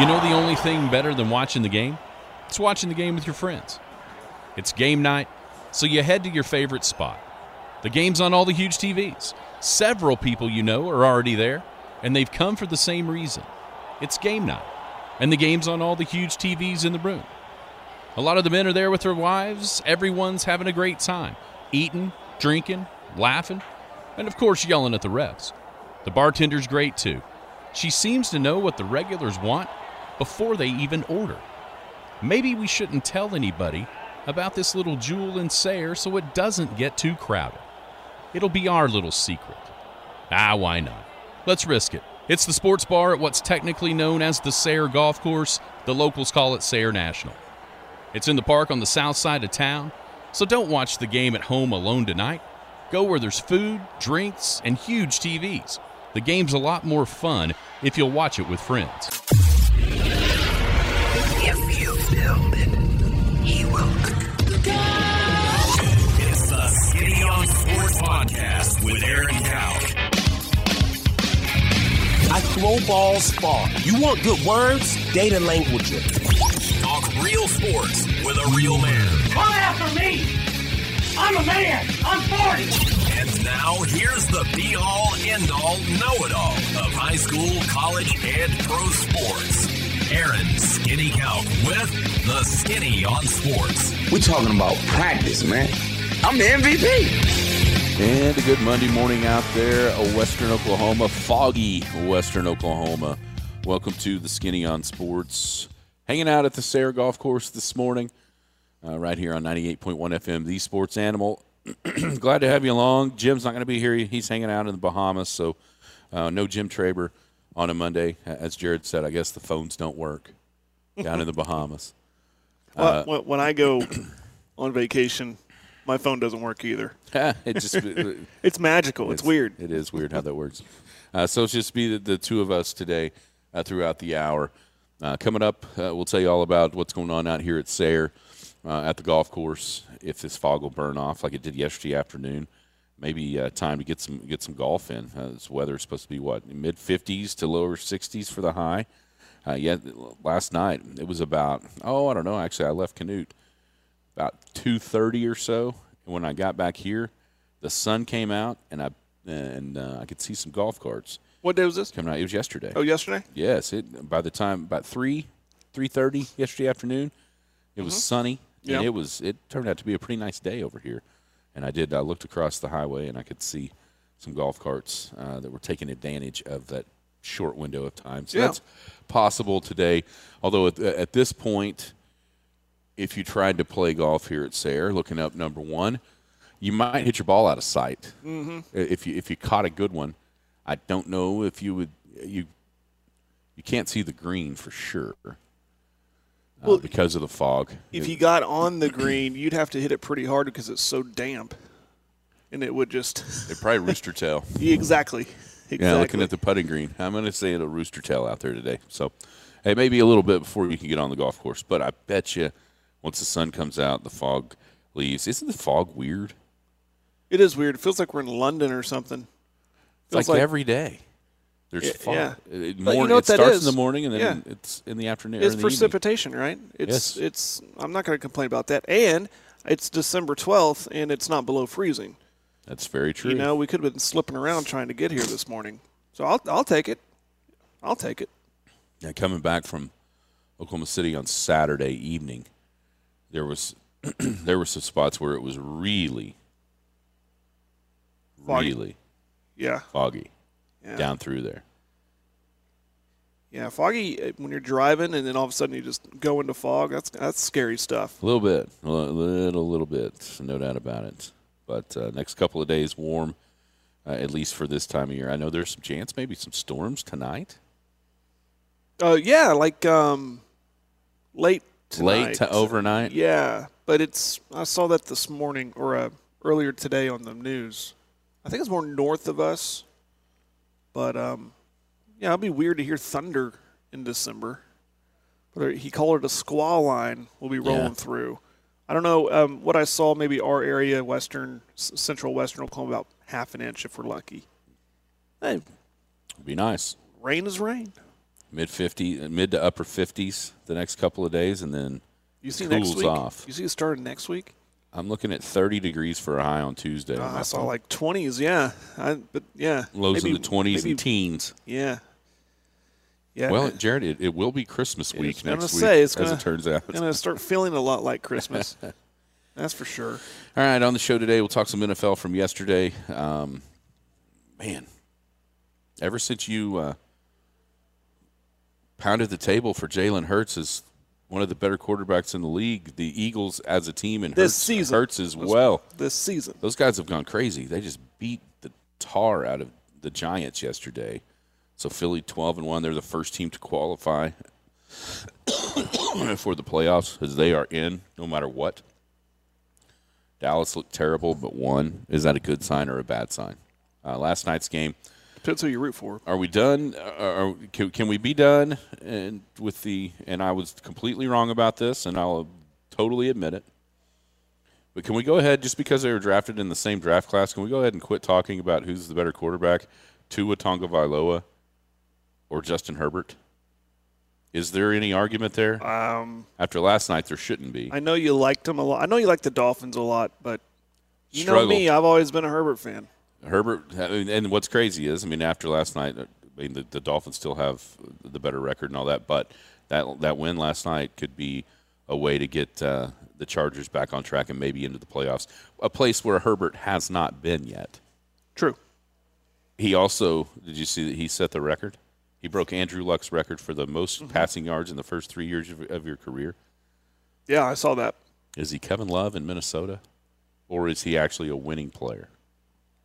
You know the only thing better than watching the game? It's watching the game with your friends. It's game night, so you head to your favorite spot. The game's on all the huge TVs. Several people you know are already there, and they've come for the same reason. It's game night, and the game's on all the huge TVs in the room. A lot of the men are there with their wives. Everyone's having a great time, eating, drinking, laughing, and of course, yelling at the refs. The bartender's great too. She seems to know what the regulars want before they even order. Maybe we shouldn't tell anybody about this little jewel in Sayre so it doesn't get too crowded. It'll be our little secret. Ah, why not? Let's risk it. It's the sports bar at what's technically known as the Sayre Golf Course. The locals call it Sayre National. It's in the park on the south side of town, so don't watch the game at home alone tonight. Go where there's food, drinks, and huge TVs. The game's a lot more fun if you'll watch it with friends. If you build it, he will. It's the Skinny on Sports Podcast with Aaron Cow. I throw balls far. You want good words? Data language. Talk real sports with a real man. Come after me! I'm a man! I'm 40! And now here's the be all, end all, know it all of high school, college, and pro sports. Aaron Skinny Cow with the Skinny on Sports. We're talking about practice, man. I'm the MVP. And a good Monday morning out there, Western Oklahoma, foggy Western Oklahoma. Welcome to the Skinny on Sports. Hanging out at the Sayre Golf Course this morning, uh, right here on 98.1 FM, the Sports Animal. Glad to have you along. Jim's not going to be here. He's hanging out in the Bahamas, so uh, no Jim Traber on a Monday. As Jared said, I guess the phones don't work down in the Bahamas. Well, when- when I go on vacation, my phone doesn't work either. it just It's magical. It's, weird. It is weird how that works. Uh, so it's just be the, the two of us today uh, throughout the hour. Uh, coming up, uh, we'll tell you all about what's going on out here at Sayre uh, at the golf course. If this fog will burn off like it did yesterday afternoon, maybe uh, time to get some get some golf in. Uh, this weather is supposed to be what mid 50s to lower 60s for the high. Uh, yeah, last night it was about oh I don't know. Actually, I left Canute about 2:30 or so. And when I got back here, the sun came out and I and uh, I could see some golf carts What day was this? coming out. It was yesterday. Oh, yesterday? Yes, it by the time about 3 3:30 yesterday afternoon, it was sunny Yeah. and it was it turned out to be a pretty nice day over here. And I did I looked across the highway and I could see some golf carts uh, that were taking advantage of that short window of time. So Yeah. that's possible today. Although at, at this point, if you tried to play golf here at Sayre, looking up number one, you might hit your ball out of sight. Mm-hmm. If you if you caught a good one, I don't know if you would you you can't see the green for sure uh, Well, because of the fog. If you got on the green, you'd have to hit it pretty hard because it's so damp. And it would just. It probably rooster tail. exactly. exactly. Yeah, looking at the putting green. I'm going to say it'll rooster tail out there today. So, hey, maybe a little bit before you can get on the golf course. But I bet you once the sun comes out, the fog leaves. Isn't the fog weird? It is weird. It feels like we're in London or something. It's like, like- every day. There's Yeah, fog. yeah. It, But you know what it starts is? in the morning and then Yeah. it's in the afternoon. It's in the evening. precipitation, right? It's Yes. it's I'm not going to complain about that. And it's December 12th and it's not below freezing. That's very true. You know, we could have been slipping around trying to get here this morning. So I'll I'll take it. I'll take it. Yeah, coming back from Oklahoma City on Saturday evening, there was there were some spots where it was really, Foggy. really Yeah. foggy Yeah. down through there. Yeah, foggy uh, when you're driving and then all of a sudden you just go into fog. That's that's scary stuff. A little bit, a little, little bit, no doubt about it. But uh, next couple of days, warm, uh, at least for this time of year. I know there's some chance, maybe some storms tonight. Uh, yeah, like um, late tonight. Late to overnight. Yeah, but it's I saw that this morning or uh, earlier today on the news. I think it's more north of us, but um, yeah, it'll be weird to hear thunder in December. But he called it a squall line. Will be rolling Yeah. through. I don't know um, what I saw. Maybe our area, western, central western Oklahoma, about half an inch if we're lucky. Hey, It'd be nice. rain is rain. mid 50, mid to upper 50s the next couple of days, and then You see cools next week? off. You see it starting next week? I'm looking at 30 degrees for a high on Tuesday. Uh, I saw like 20s. Yeah, I, but yeah, lows maybe- in the 20s maybe- and teens. Yeah. Yeah. Well, Jared, it, it will be Christmas week next say, week, it's as gonna- it turns out. gonna start feeling a lot like Christmas. That's for sure. All right, on the show today, we'll talk some NFL from yesterday. Um, man, ever since you uh, pounded the table for Jalen Hurts one of the better quarterbacks in the league, the Eagles as a team and This Hurts, season. Hurts as well. This season. Those guys have gone crazy. They just beat the tar out of the Giants yesterday. So Philly 12 and 1, they're the first team to qualify for the playoffs as they are in no matter what. Dallas looked terrible but won. Is that a good sign or a bad sign? Uh, last night's game, Depends who you root for. are we done? Uh, Are, can, can we be done? And with the and I was completely wrong about this, and I'll totally admit it. But can we go ahead just because they were drafted in the same draft class? Can we go ahead and quit talking about who's the better quarterback, Tua Tagovailoa or Justin Herbert? Is there any argument there? Um, After last night, there shouldn't be. I know you liked him a lot. I know you like the Dolphins a lot, but you know me. I've always been a Herbert fan. Herbert, and what's crazy is, I mean, after last night, I mean, the, the Dolphins still have the better record and all that, but that that win last night could be a way to get uh, the Chargers back on track and maybe into the playoffs, a place where Herbert has not been yet. True. He also, did you see that he set the record? He broke Andrew Luck's record for the most Mm-hmm. passing yards in the first three years of, of your career. Yeah, I saw that. Is he Kevin Love in Minnesota, or is he actually a winning player?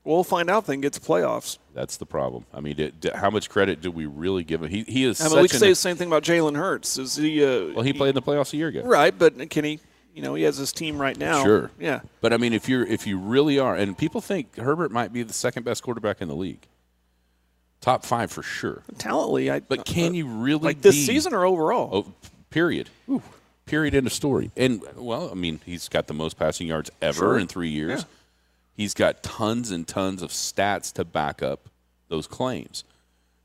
We'll find out. Then Gets to playoffs. That's the problem. I mean, did, did- how much credit do we really give him? He he is I mean, we could say the same thing about Jalen Hurts. Is he? Uh, well, he played in the playoffs a year ago. right, but can he? You know, he has his team right now. Sure. Yeah. But I mean, if you're if you really are, and people think Herbert might be the second best quarterback in the league, top five for sure. Talently, I. But can you really like this be- season or overall? Oh, period. Period. End of story. And well, I mean, he's got the most passing yards ever Sure. in three years. Yeah. He's got tons and tons of stats to back up those claims.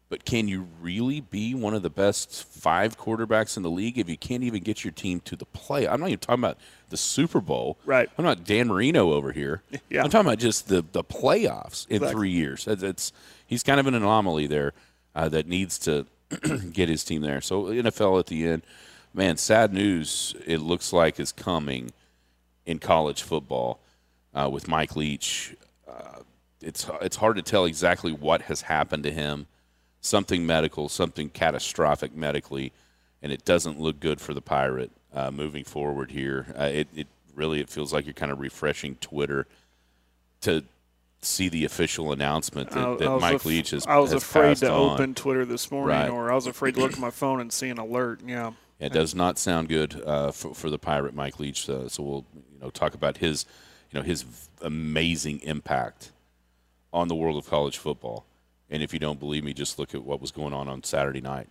But can you really be one of the best five quarterbacks in the league if you can't even get your team to the play? I'm not even talking about the Super Bowl. Right. I'm not Dan Marino over here. Yeah. I'm talking about just the, the playoffs in Exactly. three years. It's, it's he's kind of an anomaly there uh, that needs to get his team there. So NFL at the end, man, sad news. It looks like is coming in college football uh, with Mike Leach. Uh, it's it's hard to tell exactly what has happened to him. Something medical, something catastrophic medically, and it doesn't look good for the pirate uh, moving forward here. Uh, it, it really it feels like you're kind of refreshing Twitter to see the official announcement that, that Mike af- Leach has. I was has afraid to on. open Twitter this morning, Right. or I was afraid to look at my phone and see an alert. Yeah. It does not sound good uh, for, for the pirate Mike Leach. Uh, so we'll you know talk about his you know his v- amazing impact on the world of college football. And if you don't believe me, just look at what was going on on Saturday night.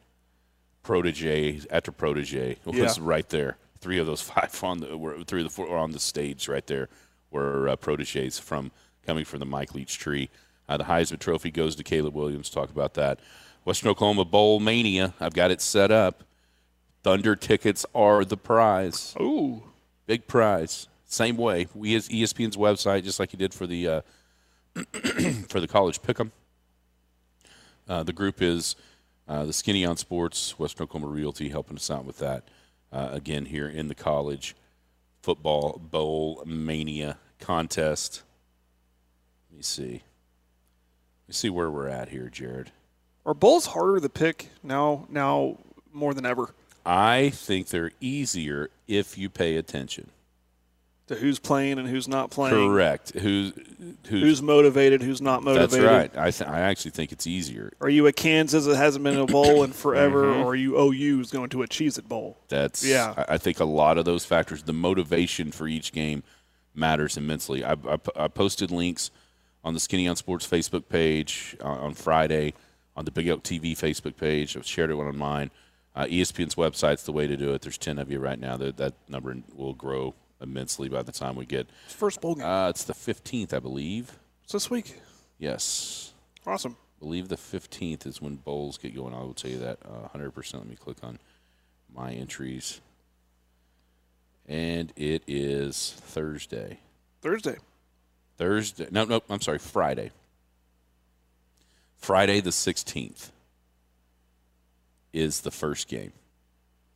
Protege after protege was Yeah. right there. Three of those five on the were three of the four were on the stage right there were uh, proteges from coming from the Mike Leach tree. Uh, the Heisman Trophy goes to Caleb Williams. Talk about that. Western Oklahoma Bowl mania. I've got it set up. Thunder tickets are the prize. Ooh. Big prize. Same way. We E ESPN's website, just like you did for the uh, for the college pick'em. Uh, the group is uh, the Skinny on Sports, Western Oklahoma Realty, helping us out with that. Uh, again, here in the college football bowl mania contest. Let me see. Let me see where we're at here, Jared. Are bowls harder to pick now? Now more than ever. I think they're easier if you pay attention. To who's playing and who's not playing. Correct. Who's who's, Who's motivated? Who's not motivated. that's right. I th- I actually think it's easier. Are you a Kansas that hasn't been in a bowl in forever, Mm-hmm. or are you OU who's going to a Cheez It Bowl? That's Yeah. I, I think a lot of those factors, the motivation for each game, matters immensely. I, I, I posted links on the Skinny on Sports Facebook page uh, on Friday, on the Big Elk TV Facebook page. I've shared it on mine. Uh, ESPN's website's the way to do it. There's ten of you right now. That that number will grow immensely by the time we get. It's first bowl game. Uh, it's the 15th, I believe. it's this week. Yes. Awesome. believe the 15th is when bowls get going. I will tell you that uh, 100%. Let me click on my entries. And it is Thursday. Thursday. Thursday. No, no, I'm sorry, Friday. Friday the 16th is the first game.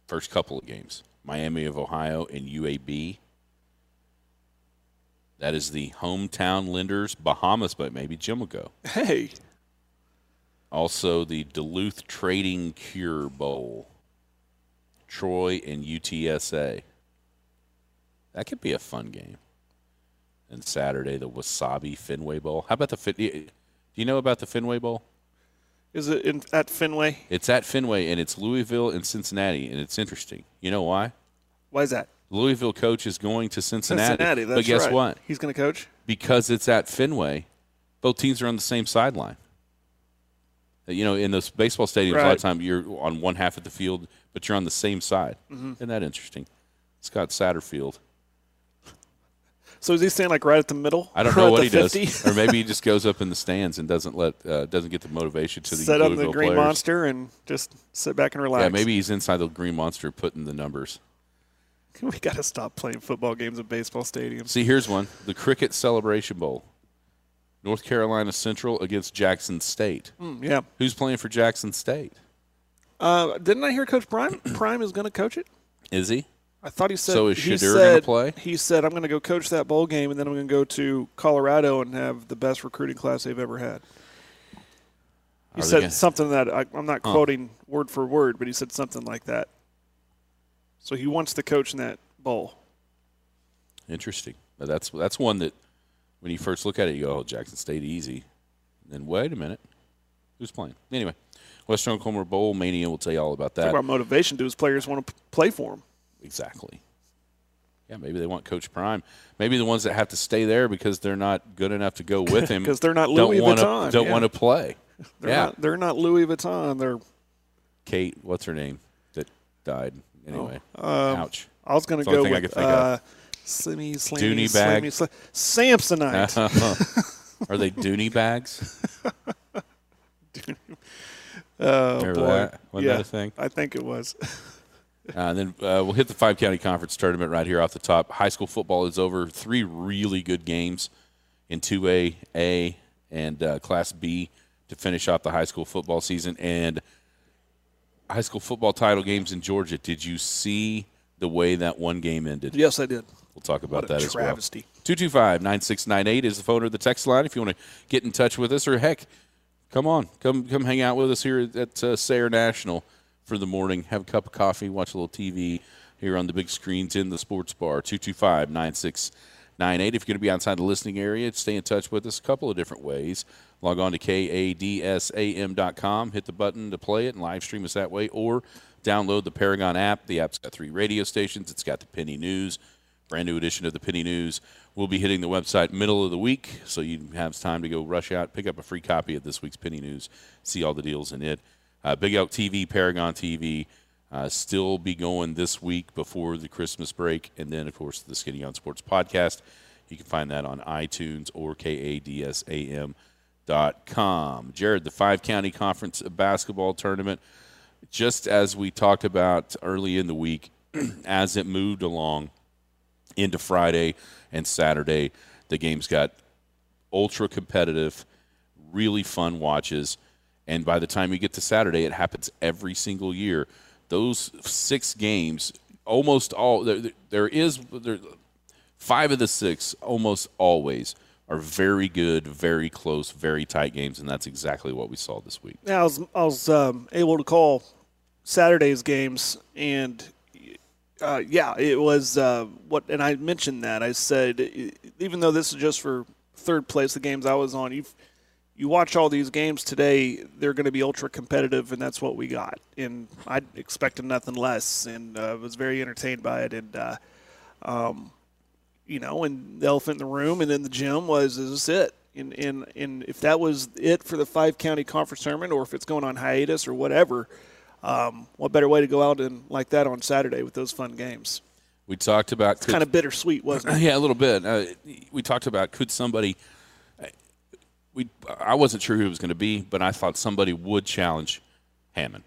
First couple of games. Miami of Ohio and UAB. That is the hometown lenders, Bahamas, but maybe Jim will go. Hey, Also, the Duluth Trading Cure Bowl, Troy and UTSA. That could be a fun game. And Saturday, the Wasabi Fenway Bowl. How about the Fin- Do you know about the Fenway Bowl? is it in, at Fenway? It's at Fenway, and it's Louisville and Cincinnati, and it's interesting. You know why? Why is that? Louisville coach is going to Cincinnati. Cincinnati. That's but guess right. what? He's going to coach. because it's at Fenway, both teams are on the same sideline. Uh, You know, in those baseball stadiums, a lot of time you're on one half of the field, but you're on the same side. Mm-hmm. Isn't that interesting? Scott Satterfield. So is he staying like right at the middle? I don't know what he the does, or maybe he just goes up in the stands and doesn't let uh, doesn't get the motivation to the Set up the Green players. Monster and just sit back and relax. Yeah, maybe he's inside the Green Monster putting the numbers. we got to stop playing football games at baseball stadiums. See, here's one: the Cricket Celebration Bowl, North Carolina Central against Jackson State. Mm, yeah. Who's playing for Jackson State? Uh, didn't I hear Coach Prime? Prime is going to coach it. Is he? I thought he said. So is he Shedeur gonna play? He said, "I'm going to go coach that bowl game, and then I'm going to go to Colorado and have the best recruiting class they've ever had." He Are said something that I, I'm not Huh. quoting word for word, but he said something like that. So he wants to coach in that bowl. Interesting. That's that's one that when you first look at it, you go, "Oh, Jackson State easy." And then wait a minute, who's playing? Anyway, Western Oklahoma Bowl Mania will tell you all about Talk that. about motivation. Do his players want to play for him? exactly. Yeah, maybe they want Coach Prime. Maybe the ones that have to stay there because they're not good enough to go with him because they're not don't Louis wanna, Vuitton, Don't yeah. want to play. They're yeah, not. They're not Louis Vuitton. They're. Kate, what's her name that died? Anyway, um, ouch. I was going to go only thing I with could think of. uh, Slimmy, Slimmy, Dooney bag. Slimmy, Slim- Samsonite. Are they Dooney bags? Oh Remember boy, that? Wasn't yeah, that a thing? I think it was. Uh, and then uh, we'll hit the five county conference tournament right here off the top. High school football is over. Three really good games in 2A, A, and uh, Class B to finish off the high school football season. And high school football title games in Georgia. Did you see the way that one game ended? yes, I did. We'll talk about What that as well. travesty. 225 9698 is the phone or the text line if you want to get in touch with us, or heck, come on, come come hang out with us here at uh, Sayre National for the morning. Have a cup of coffee, watch a little TV here on the big screens in the sports bar. 225 9698. If you're going to be outside the listening area, stay in touch with us a couple of different ways. Log on to kadsam.com, hit the button to play it, and live stream us that way, or download the Paragon app. The app's got three radio stations, it's got the Penny News brand new edition of the Penny News. We'll be hitting the website middle of the week, so you have time to go rush out, pick up a free copy of this week's Penny News, see all the deals in it. Uh, Big Elk TV, Paragon TV, uh, still be going this week before the Christmas break, and then of course the Skinny on Sports podcast. You can find that on iTunes or kadsam.com. Jared, the five county conference basketball tournament, just as we talked about early in the week, as it moved along into Friday and Saturday. The games got ultra competitive, really fun watches. And by the time you get to Saturday, it happens every single year. Those six games, almost all there, there is there, five of the six, almost always are very good, very close, very tight games, and that's exactly what we saw this week. Yeah, I was I was um, able to call Saturday's games, and uh, yeah, it was uh, what. And I mentioned that I said, even though this is just for third place, the games I was on, you you watch all these games today, they're going to be ultra competitive, and that's what we got. And I expected nothing less, and uh, was very entertained by it. And uh, um, you know, and the elephant in the room, and then the gym was, is this it? And, and, and if that was it for the five county conference tournament, or if it's going on hiatus or whatever, um, what better way to go out and like that on Saturday with those fun games? We talked about Kind of bittersweet, wasn't it? Yeah, a little bit. Uh, we talked about could somebody. we I wasn't sure who it was going to be, but I thought somebody would challenge Hammond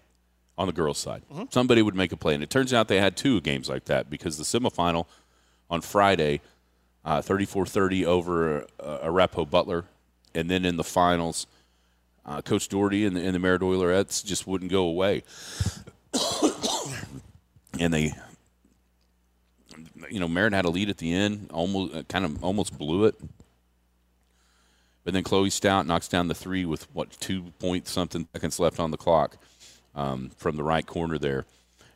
on the girls' side. Somebody would make a play, and it turns out they had two games like that because the semifinal on Friday, uh, 34-30 over uh, Arapaho Butler, and then in the finals, uh, Coach Doherty and the, and the Merritt Oilerettes just wouldn't go away, and they. You know, Merritt had a lead at the end, almost uh, kind of almost blew it. But then Chloe Stout knocks down the three with what two point something seconds left on the clock um, from the right corner there,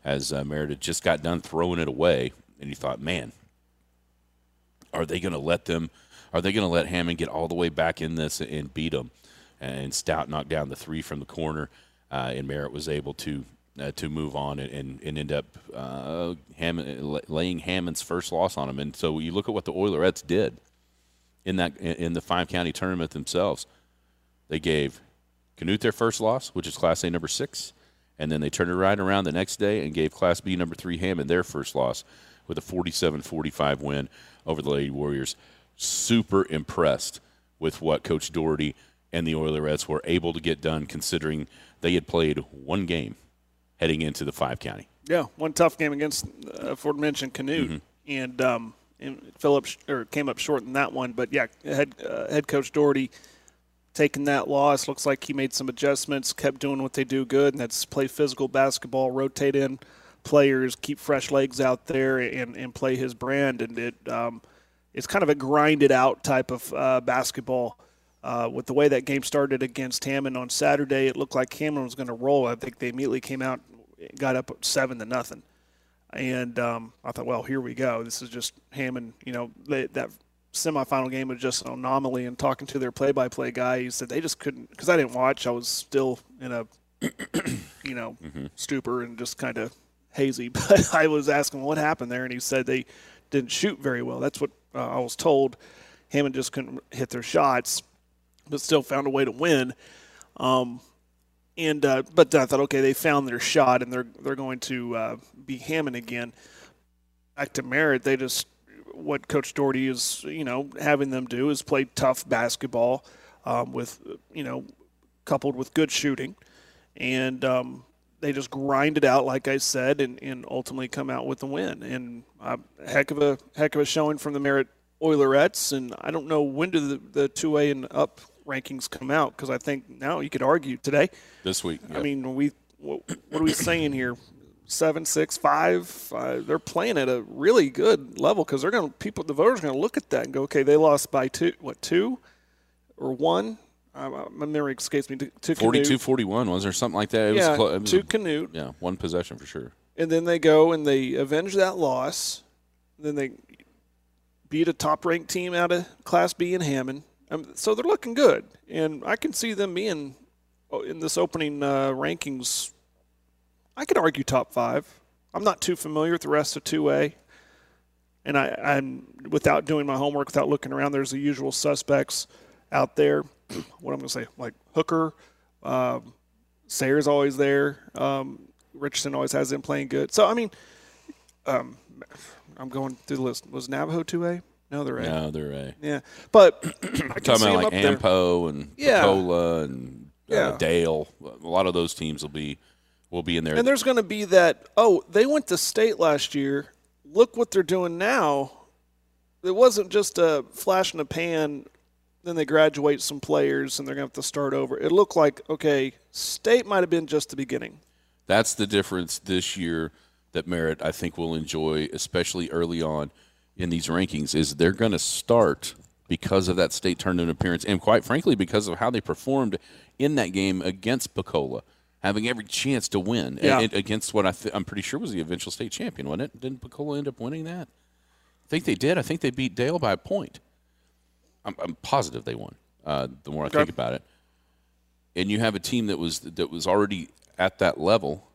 as uh, Merritt had just got done throwing it away, and you thought, man, are they going to let them? Are they going to let Hammond get all the way back in this and beat them? And Stout knocked down the three from the corner, uh, and Merritt was able to uh, to move on and, and, and end up uh, Hammond, laying Hammond's first loss on him. And so you look at what the Oilerettes did in that in the five county tournament themselves. They gave Canute their first loss, which is Class A number six, and then they turned it right around the next day and gave Class B number three Hammond their first loss with a 47-45 win over the Lady Warriors. Super impressed with what Coach Doherty and the Oilerettes were able to get done, considering they had played one game heading into the five county. Yeah, one tough game against uh, aforementioned Canute, and um, and Phillips or came up short in that one. But yeah, head uh, head coach Doherty taking that loss looks like he made some adjustments, kept doing what they do good, and that's play physical basketball, rotate in players, keep fresh legs out there, and and play his brand. And it um, it's kind of a grinded out type of uh, basketball. Uh, with the way that game started against Hammond on Saturday, it looked like Hammond was going to roll. I think they immediately came out, got up seven to nothing, and um, I thought, well, here we go. This is just Hammond. You know, they, that semifinal game was just an anomaly. And talking to their play-by-play guy, he said they just couldn't because I didn't watch. I was still in a, you know, stupor and just kind of hazy. But I was asking what happened there, and he said they didn't shoot very well. That's what uh, I was told. Hammond just couldn't hit their shots but still found a way to win. Um, and uh, but I thought, okay, they found their shot, and they're they're going to uh, be Hammond again. Back to Merritt, they just what Coach Doherty is, you know, having them do is play tough basketball um, with, you know, coupled with good shooting, and um, they just grind it out, like I said, and, and ultimately come out with the win. And uh, heck of a heck of a showing from the Merritt Oilerettes, and I don't know when do the the two A and up rankings come out because I think now you could argue today. This week, I mean, we what, what are we saying here? Seven, six, five. Uh, they're playing at a really good level because they're going to people. The voters are going to look at that and go, okay, they lost by two, what two, or one? Uh, my memory escapes me. To, to 42 Canute. 41 was there something like that it Yeah, was, it was to a- Canute. yeah one possession for sure and then they go and they avenge that loss. Then they beat a top-ranked team out of Class B in Hammond. Um, so they're looking good, and I can see them being oh, in this opening uh, rankings. I could argue top five. I'm not too familiar with the rest of 2A, and I, I'm without doing my homework, without looking around. There's the usual suspects out there. what I'm going to say, like Hooker, um, Sayre's always there. Um, Richardson always has them playing good. So I mean, um, I'm going through the list. Was Navajo two A? No, they're A. no they're a Yeah, but I can talking see about like up there. Ampo and Yeah. Cola and uh, Yeah. Dale a lot of those teams will be will be in there And there's going to be that. Oh, they went to state last year. Look what they're doing now. It wasn't just a flash in the pan. Then they graduate some players, and they're going to have to start over. It looked like okay, state might have been just the beginning. That's the difference this year that Merritt I think will enjoy, especially early on in these rankings, is they're going to start because of that state tournament appearance, and quite frankly, because of how they performed in that game against Pocola, having every chance to win Yeah. against what I th- I'm pretty sure was the eventual state champion, wasn't it? Didn't Pocola end up winning that? I think they did. I think they beat Dale by a point. I'm, I'm positive they won. Uh, the more I think about it, and you have a team that was that was already at that level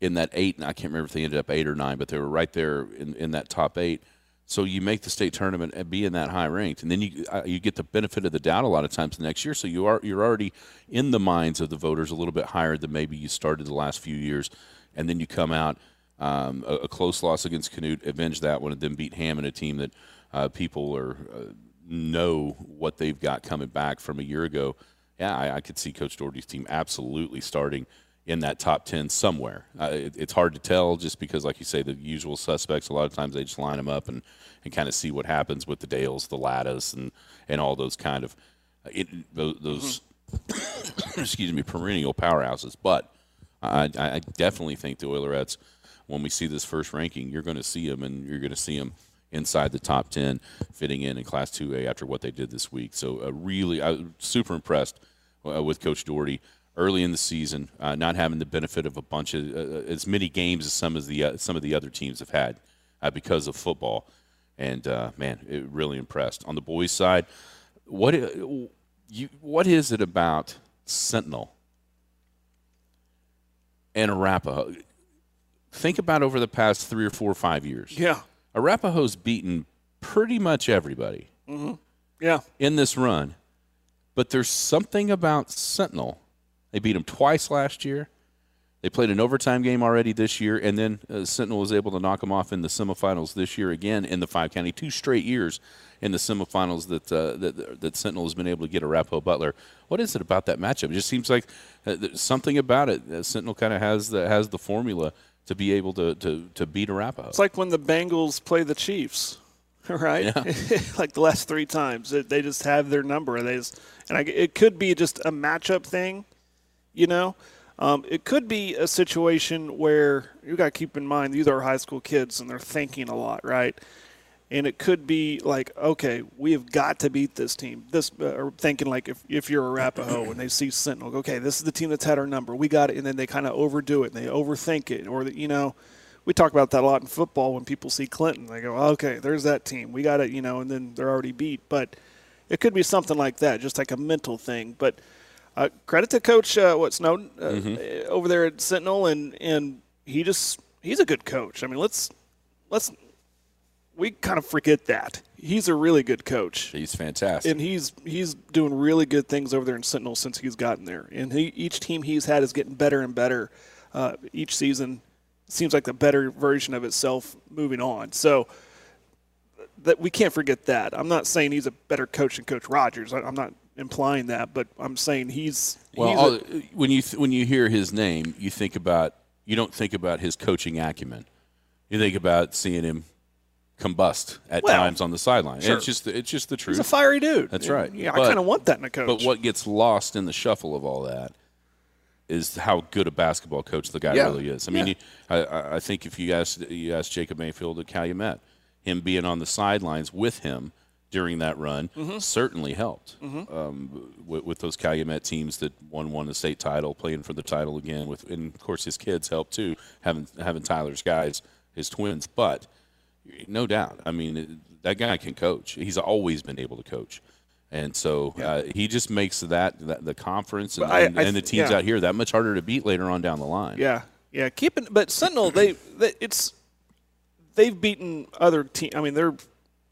in that eight, and I can't remember if they ended up eight or nine, but they were right there in, in that top eight. So you make the state tournament and be in that high ranked, and then you uh, you get the benefit of the doubt a lot of times the next year. So you are you're already in the minds of the voters a little bit higher than maybe you started the last few years, and then you come out um, a, a close loss against Canute, avenge that one, and then beat Hammond, a team that uh, people are uh, know what they've got coming back from a year ago, yeah, I, I could see Coach Doherty's team absolutely starting in that top 10 somewhere. Uh, it, it's hard to tell just because, like you say, the usual suspects, a lot of times they just line them up and, and kind of see what happens with the Dales, the Lattas, and, and all those kind of uh, it, those, those excuse me, perennial powerhouses. But I, I definitely think the Oilerettes, when we see this first ranking, you're going to see them, and you're going to see them inside the top 10 fitting in in Class 2A after what they did this week. So, uh, really, I was super impressed uh, with Coach Doherty early in the season, uh, not having the benefit of a bunch of uh, as many games as some of the uh, some of the other teams have had uh, because of football. And man, it really impressed. On the boys' side, what you, what is it about Sentinel and Arapaho? Think about over the past three or four or five years. Yeah. Arapaho's beaten pretty much everybody. Mm-hmm. Yeah. In this run, but there's something about Sentinel. They beat them twice last year. They played an overtime game already this year, and then uh, Sentinel was able to knock them off in the semifinals this year again in the five county. Two straight years in the semifinals that uh, that, that Sentinel has been able to get Arapaho Butler. What is it about that matchup? It just seems like uh, something about it. Uh, Sentinel kind of has the has the formula to be able to, to, to beat Arapaho. It's like when the Bengals play the Chiefs, right? Yeah. like the last three times, they just have their number. They just, and I, it could be just a matchup thing, you know. Um, it could be a situation where you got to keep in mind these are high school kids and they're thinking a lot, right? And it could be like, okay, we have got to beat this team. This, uh, or thinking like if, if you're Arapaho and they see Sentinel, okay, this is the team that's had our number. We got it, and then they kind of overdo it and they overthink it, or you know, we talk about that a lot in football when people see Clinton. They go, okay, there's that team. We got it, you know, and then they're already beat. But it could be something like that, just like a mental thing. But uh, credit to Coach uh, what Snowden uh, mm-hmm. over there at Sentinel, and and he just he's a good coach. I mean, let's let's we kind of forget that he's a really good coach. He's fantastic, and he's he's doing really good things over there in Sentinel since he's gotten there. And he, each team he's had is getting better and better uh, each season. Seems like the better version of itself moving on. So that we can't forget that. I'm not saying he's a better coach than Coach Rogers. I, I'm not implying that, but I'm saying he's well. He's a, when you th- when you hear his name, you think about you don't think about his coaching acumen. You think about seeing him combust at well, times on the sideline. Sure. It's just it's just the truth. He's a fiery dude. That's right. Yeah, but, I kind of want that in a coach. But what gets lost in the shuffle of all that is how good a basketball coach the guy yeah. really is. I mean, yeah. you, I, I think if you ask you ask Jacob Mayfield at Calumet, him being on the sidelines with him during that run mm-hmm. certainly helped mm-hmm. um, with, with, those Calumet teams that won won the state title, playing for the title again. With and of course his kids helped too, having having Tyler's guys, his twins. But no doubt, I mean that guy can coach. He's always been able to coach. And so yeah. uh, he just makes that, that the conference and, I, and, I, and, the teams yeah. out here that much harder to beat later on down the line. Yeah, yeah. Keeping, but Sentinel, they, they it's they've beaten other teams. I mean, they're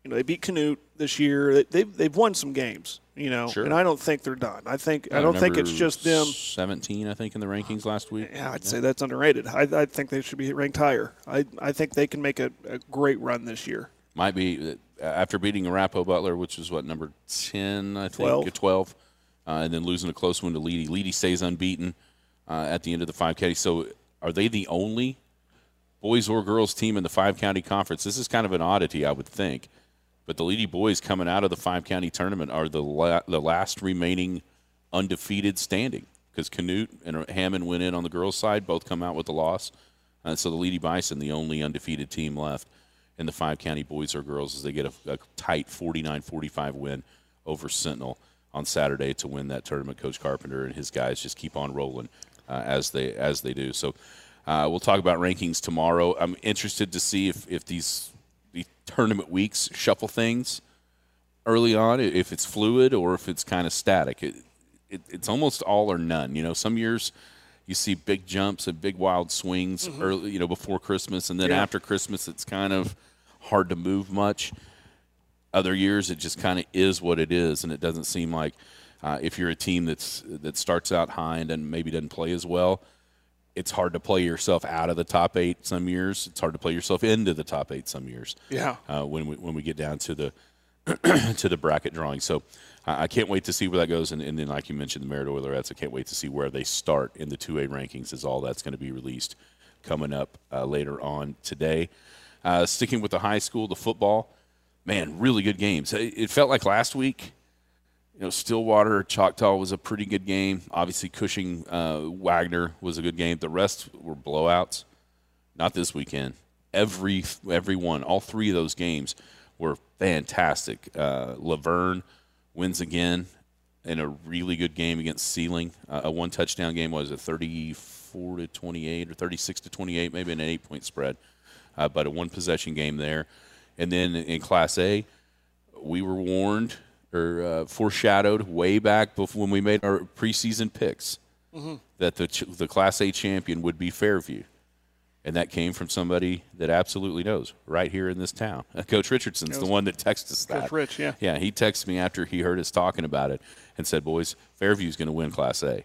you know they beat Canute this year. They've they've won some games. You know, sure. and I don't think they're done. I think I, I don't think it's just them. Seventeen, I think, in the rankings last week. Yeah, I'd yeah. say that's underrated. I, I think they should be ranked higher. I I think they can make a, a great run this year. Might be after beating Arapaho Butler, which was what number ten, I think, 12, 12 uh, and then losing a close one to Leedey. Leedey stays unbeaten uh, at the end of the five county. So, are they the only boys or girls team in the five county conference? This is kind of an oddity, I would think. But the Leedey boys coming out of the five county tournament are the la- the last remaining undefeated standing because Canute and Hammond went in on the girls' side, both come out with a loss. And so the Leedey Bison, the only undefeated team left in the five county boys or girls, as they get a, a tight 49 45 win over Sentinel on Saturday to win that tournament. Coach Carpenter and his guys just keep on rolling uh, as they as they do. So uh, we'll talk about rankings tomorrow. I'm interested to see if, if these the tournament weeks shuffle things early on, if it's fluid or if it's kind of static. It, it, it's almost all or none. You know, some years you see big jumps and big wild swings Mm-hmm. early, you know, before Christmas, and then Yeah. after Christmas, it's kind of hard to move much. Other years, it just kind of is what it is, and it doesn't seem like uh, if you're a team that's that starts out high and then maybe doesn't play as well, it's hard to play yourself out of the top eight some years. It's hard to play yourself into the top eight some years. Yeah. Uh, when we when we get down to the to the bracket drawing. So I I can't wait to see where that goes. And, and then, like you mentioned, the Merritt Oilerettes, I can't wait to see where they start in the 2A rankings, as all that's going to be released coming up uh, later on today. Uh, sticking with the high school, the football, man, really good games. It felt like last week, you know, Stillwater, Choctaw was a pretty good game. Obviously, Cushing, uh, Wagoner was a good game. The rest were blowouts. Not this weekend. Every every one, all three of those games were fantastic. Uh, Laverne wins again in a really good game against Seiling. Uh, a one touchdown game was a 34 to 28 or 36 to 28, maybe an eight point spread, uh, but a one possession game there. And then in Class A, we were warned or uh, foreshadowed way back before when we made our preseason picks that the ch- the Class A champion would be Fairview, and that came from somebody that absolutely knows right here in this town. Coach Richardson's the one that texted us that. Coach Rich, yeah. Yeah, he texted me after he heard us talking about it and said, "Boys, Fairview's going to win Class A."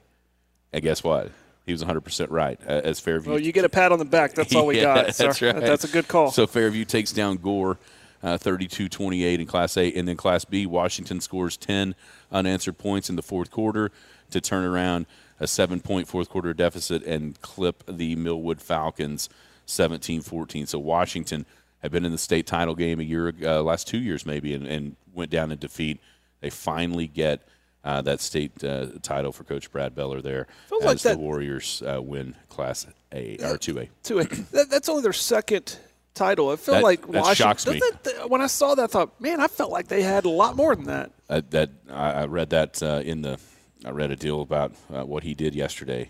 And guess what? He was 100% right uh, as Fairview. Well, you get a pat on the back. That's all we Yeah, got. That's right. That's a good call. So Fairview takes down Gore uh, 32-28 in Class A, and then Class B, Washington scores 10 unanswered points in the fourth quarter to turn around a seven-point fourth quarter deficit and clip the Millwood Falcons 17-14. So Washington had been in the state title game a year, uh, last two years maybe, and, and went down in defeat. They finally get uh, that state uh, title for Coach Brad Beller there as like the Warriors uh, win Class A or two A. Two A. That, that's only their second title. It felt That- like that Washington. shocks me. that- when I saw that, I thought, man, I felt like they had a lot more than that. Uh, that I, I read that uh, in the I read a deal about uh, what he did yesterday,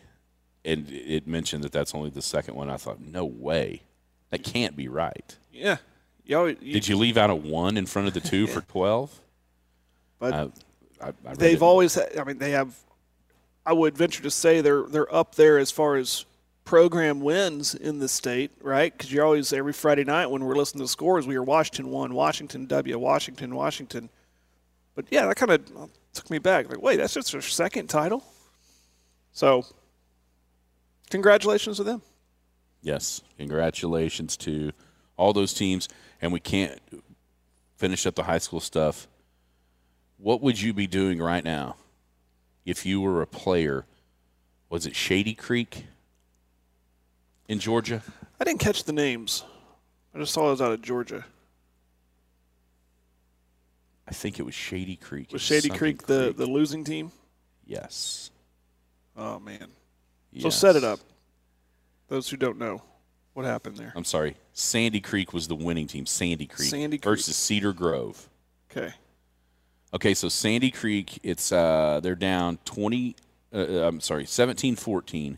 and it mentioned that that's only the second one. I thought, no way, that can't be right. Yeah. Always, you, Did you leave out a one in front of the two for twelve? But Uh, I, I they've it. always. Had, I mean, they have. I would venture to say they're they're up there as far as program wins in the state, right? Because you're always every Friday night when we're listening to scores, we are Washington one, Washington W, Washington, Washington. But yeah, that kind of took me back. Like, wait, that's just their second title. So, congratulations to them. Yes, congratulations to all those teams, and we can't finish up the high school stuff. What would you be doing right now if you were a player? Was it Shady Creek in Georgia? I didn't catch the names. I just saw it was out of Georgia. I think it was Shady Creek. Was Shady something Creek the, Creek. the losing team? yes. Oh man. So set it up. Those who don't know what happened there. I'm sorry. Sandy Creek was the winning team. Sandy Creek Sandy Creek. versus Cedar Grove. Okay. Okay, so Sandy Creek, it's uh, they're down 20. Uh, I'm sorry, 17-14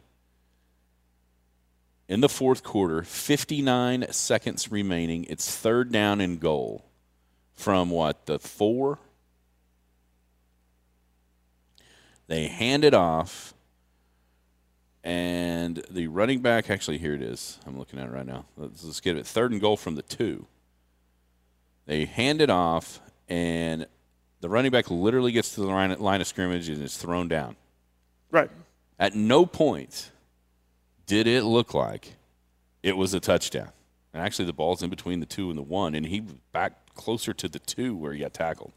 in the fourth quarter. 59 seconds remaining. It's third down and goal from what the four. They hand it off, and the running back. Actually, here it is. I'm looking at it right now. Let's, let's get it. Third and goal from the two. They hand it off, and the running back literally gets to the line, line of scrimmage and is thrown down. Right. At no point did it look like it was a touchdown. And actually, the ball's in between the two and the one, and he was back closer to the two where he got tackled.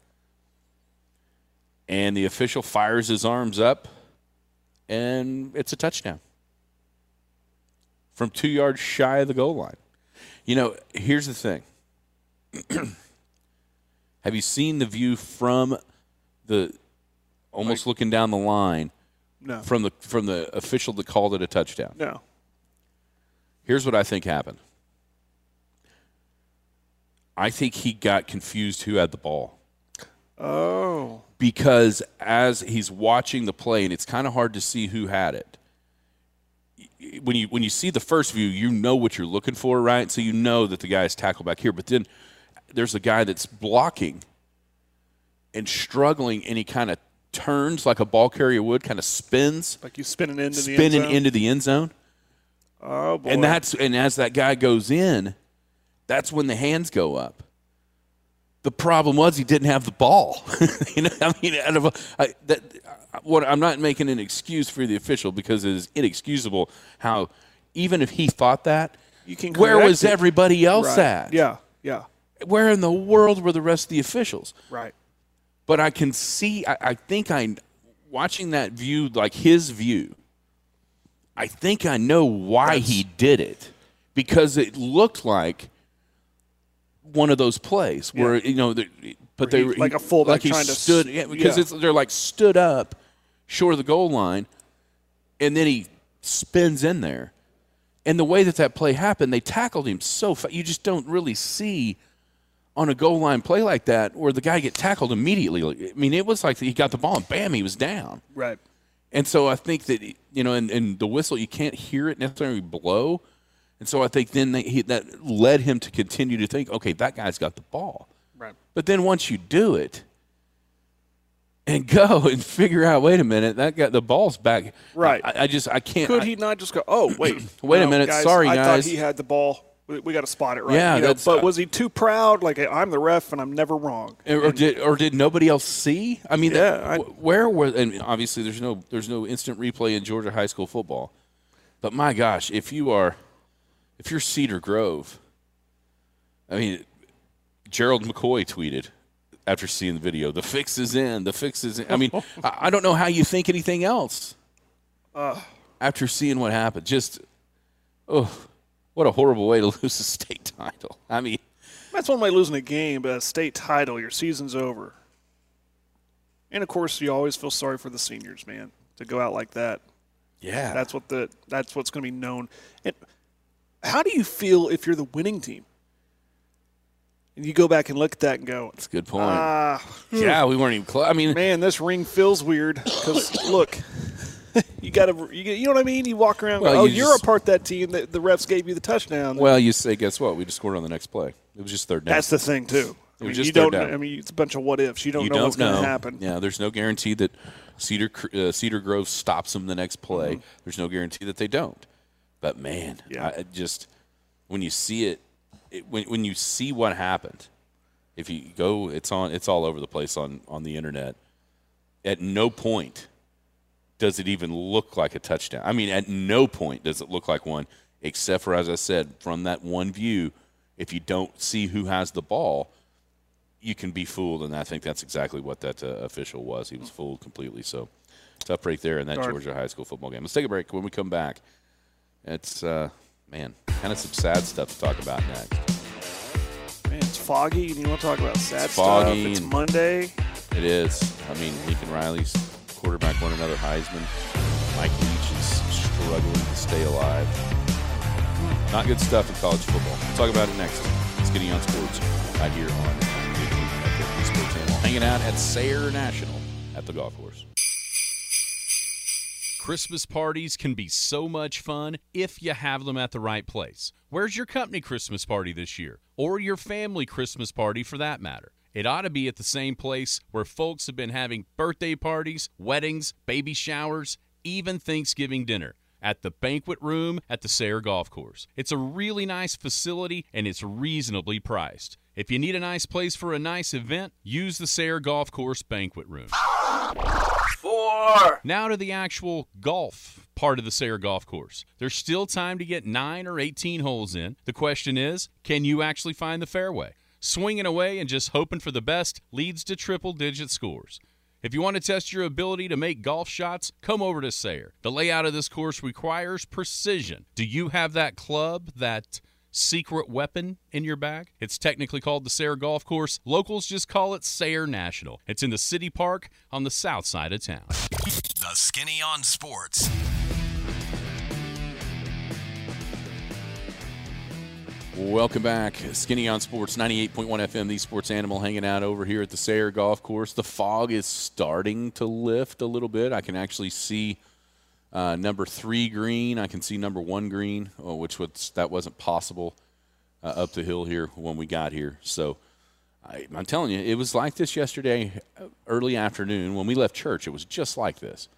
And the official fires his arms up, and it's a touchdown from two yards shy of the goal line. You know, here's the thing. Have you seen the view from the almost looking down the line No. from the from the official that called it a touchdown? No. Here's what I think happened. I think he got confused who had the ball Oh. because as he's watching the play, and it's kind of hard to see who had it. When you when you see the first view, you know what you're looking for, right? So you know that the guy is tackled back here, but then there's a guy that's blocking and struggling, and he kind of turns like a ball carrier would, kind of spins, Like you spinning into the spinning end zone? into the end zone. Oh boy. And that's and as that guy goes in, that's when the hands go up. The problem was he didn't have the ball. you know, I mean, out of a, I, that, what I'm not making an excuse for the official because it is inexcusable how even if he thought that, You can where was it. everybody else Right. at? Yeah. Yeah. Where in the world were the rest of the officials? Right. But I can see. I, I think I, watching that view, like his view. I think I know why he did it because it looked like one of those plays where you know, the, but Where they he- like a fullback like he trying to stood s- yeah, because yeah. it's they're like stood up short of the goal line, and then he spins in there, and the way that that play happened, they tackled him so fast. You just don't really see on a goal line play like that where the guy get tackled immediately. I mean, it was like he got the ball and bam, he was down. Right. And so I think that you know, and, and the whistle you can't hear it necessarily blow, and so I think then they, he, that led him to continue to think, okay, that guy's got the ball. Right. But then once you do it and go and figure out, wait a minute, that got the ball's back. Right. I, I just I can't. Could I- he not just go? Oh, wait, Wait a no, minute, guys, sorry, I guys." thought he had the ball. We, got to spot it right. Yeah, you know, but uh, was he too proud? Like I'm the ref and I'm never wrong. or did or did nobody else see? I mean, Yeah, that- I- where was and obviously there's no there's no instant replay in Georgia high school football, but my gosh, if you are if you're Cedar Grove, I mean, Gerald McCoy tweeted after seeing the video, "The fix is in. The fix is in." I mean, I, I don't know how you think anything else after seeing what happened. Just oh, what a horrible way to lose a state title. I mean. That's one way losing a game, but a state title, your season's over. And of course, you always feel sorry for the seniors, man, to go out like that. Yeah, That's what the that's what's going to be known. And how do you feel if you're the winning team? And you go back and look at that and go, That's a good point. ah, yeah, we weren't even close. I mean, man, this ring feels weird because look, you got to, you, get- you know what I mean? You walk around, Well, go, oh, you are a part of that team that the refs gave you the touchdown. well, you say, guess what? We just scored on the next play. It was just third down. that's the thing too. I mean, just you don't. down. I mean, it's a bunch of what ifs. You don't you know don't what's going to happen. Yeah, there's no guarantee that Cedar uh, Cedar Grove stops them the next play. There's no guarantee that they don't. But man, Mm-hmm. Yeah. I just when you see it, it when when you see what happened, if you go, it's on, it's all over the place on on the internet. At no point does it even look like a touchdown. I mean, at no point does it look like one, except for as I said, from that one view. If you don't see who has the ball, you can be fooled, and I think that's exactly what that uh, official was. He was fooled completely. So tough break there in that Darn. Georgia high school football game. Let's take a break. When we come back, it's uh, man, kind of some sad stuff to talk about next. Man, it's foggy, and you want to talk about sad It's foggy stuff. It's Monday. It is. I mean, Lincoln Riley's quarterback won another Heisman. Mike Leach is struggling to stay alive. Not good stuff in college football. We'll talk about it next. It's Skinny on Sports right here on the Sports Channel. Hanging out at Sayre National at the golf course. Christmas parties can be so much fun if you have them at the right place. Where's your company Christmas party this year? Or your family Christmas party for that matter? It ought to be at the same place where folks have been having birthday parties, weddings, baby showers, even Thanksgiving dinner. At the banquet room at the Sayre Golf Course. It's a really nice facility and it's reasonably priced. If you need a nice place for a nice event, use the Sayre Golf Course banquet room. Four. Now to the actual golf part of the Sayre Golf Course. There's still time to get 9 or 18 holes in. The question is, can you actually find the fairway? Swinging away and just hoping for the best leads to triple digit scores. If you want to test your ability to make golf shots, come over to Sayre. The layout of this course requires precision. Do you have that club, that secret weapon in your bag? It's technically called the Sayre Golf Course. Locals just call it Sayre National. It's in the city park on the south side of town. The Skinny on Sports. Welcome back. Skinny on Sports 98.1 FM, the sports animal hanging out over here at the Sayre Golf Course. The fog is starting to lift a little bit. I can actually see uh, number three green. I can see number one green, oh, which was that wasn't possible uh, up the hill here when we got here. So I, I'm telling you, it was like this yesterday, uh, early afternoon when we left church. It was just like this.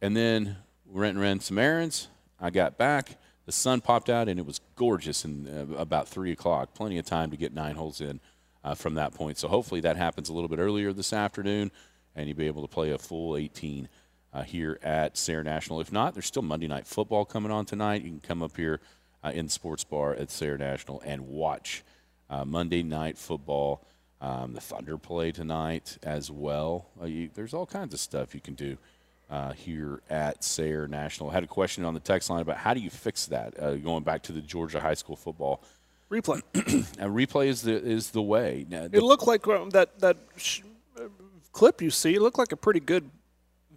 And then we went and ran some errands. I got back. The sun popped out, and it was gorgeous. And uh, about three o'clock, plenty of time to get nine holes in uh, from that point. So hopefully that happens a little bit earlier this afternoon, and you'll be able to play a full 18 uh, here at Sayre National. If not, there's still Monday Night Football coming on tonight. You can come up here uh, in sports bar at Sayre National and watch uh, Monday night football. Um, the Thunder play tonight as well. Uh, you, there's all kinds of stuff you can do uh, here at Sayre National. I had a question on the text line about how do you fix that? Uh, going back to the Georgia high school football, Replay. a replay is the is the way. Now, the- It looked like um, that that sh- uh, clip you see. It looked like a pretty good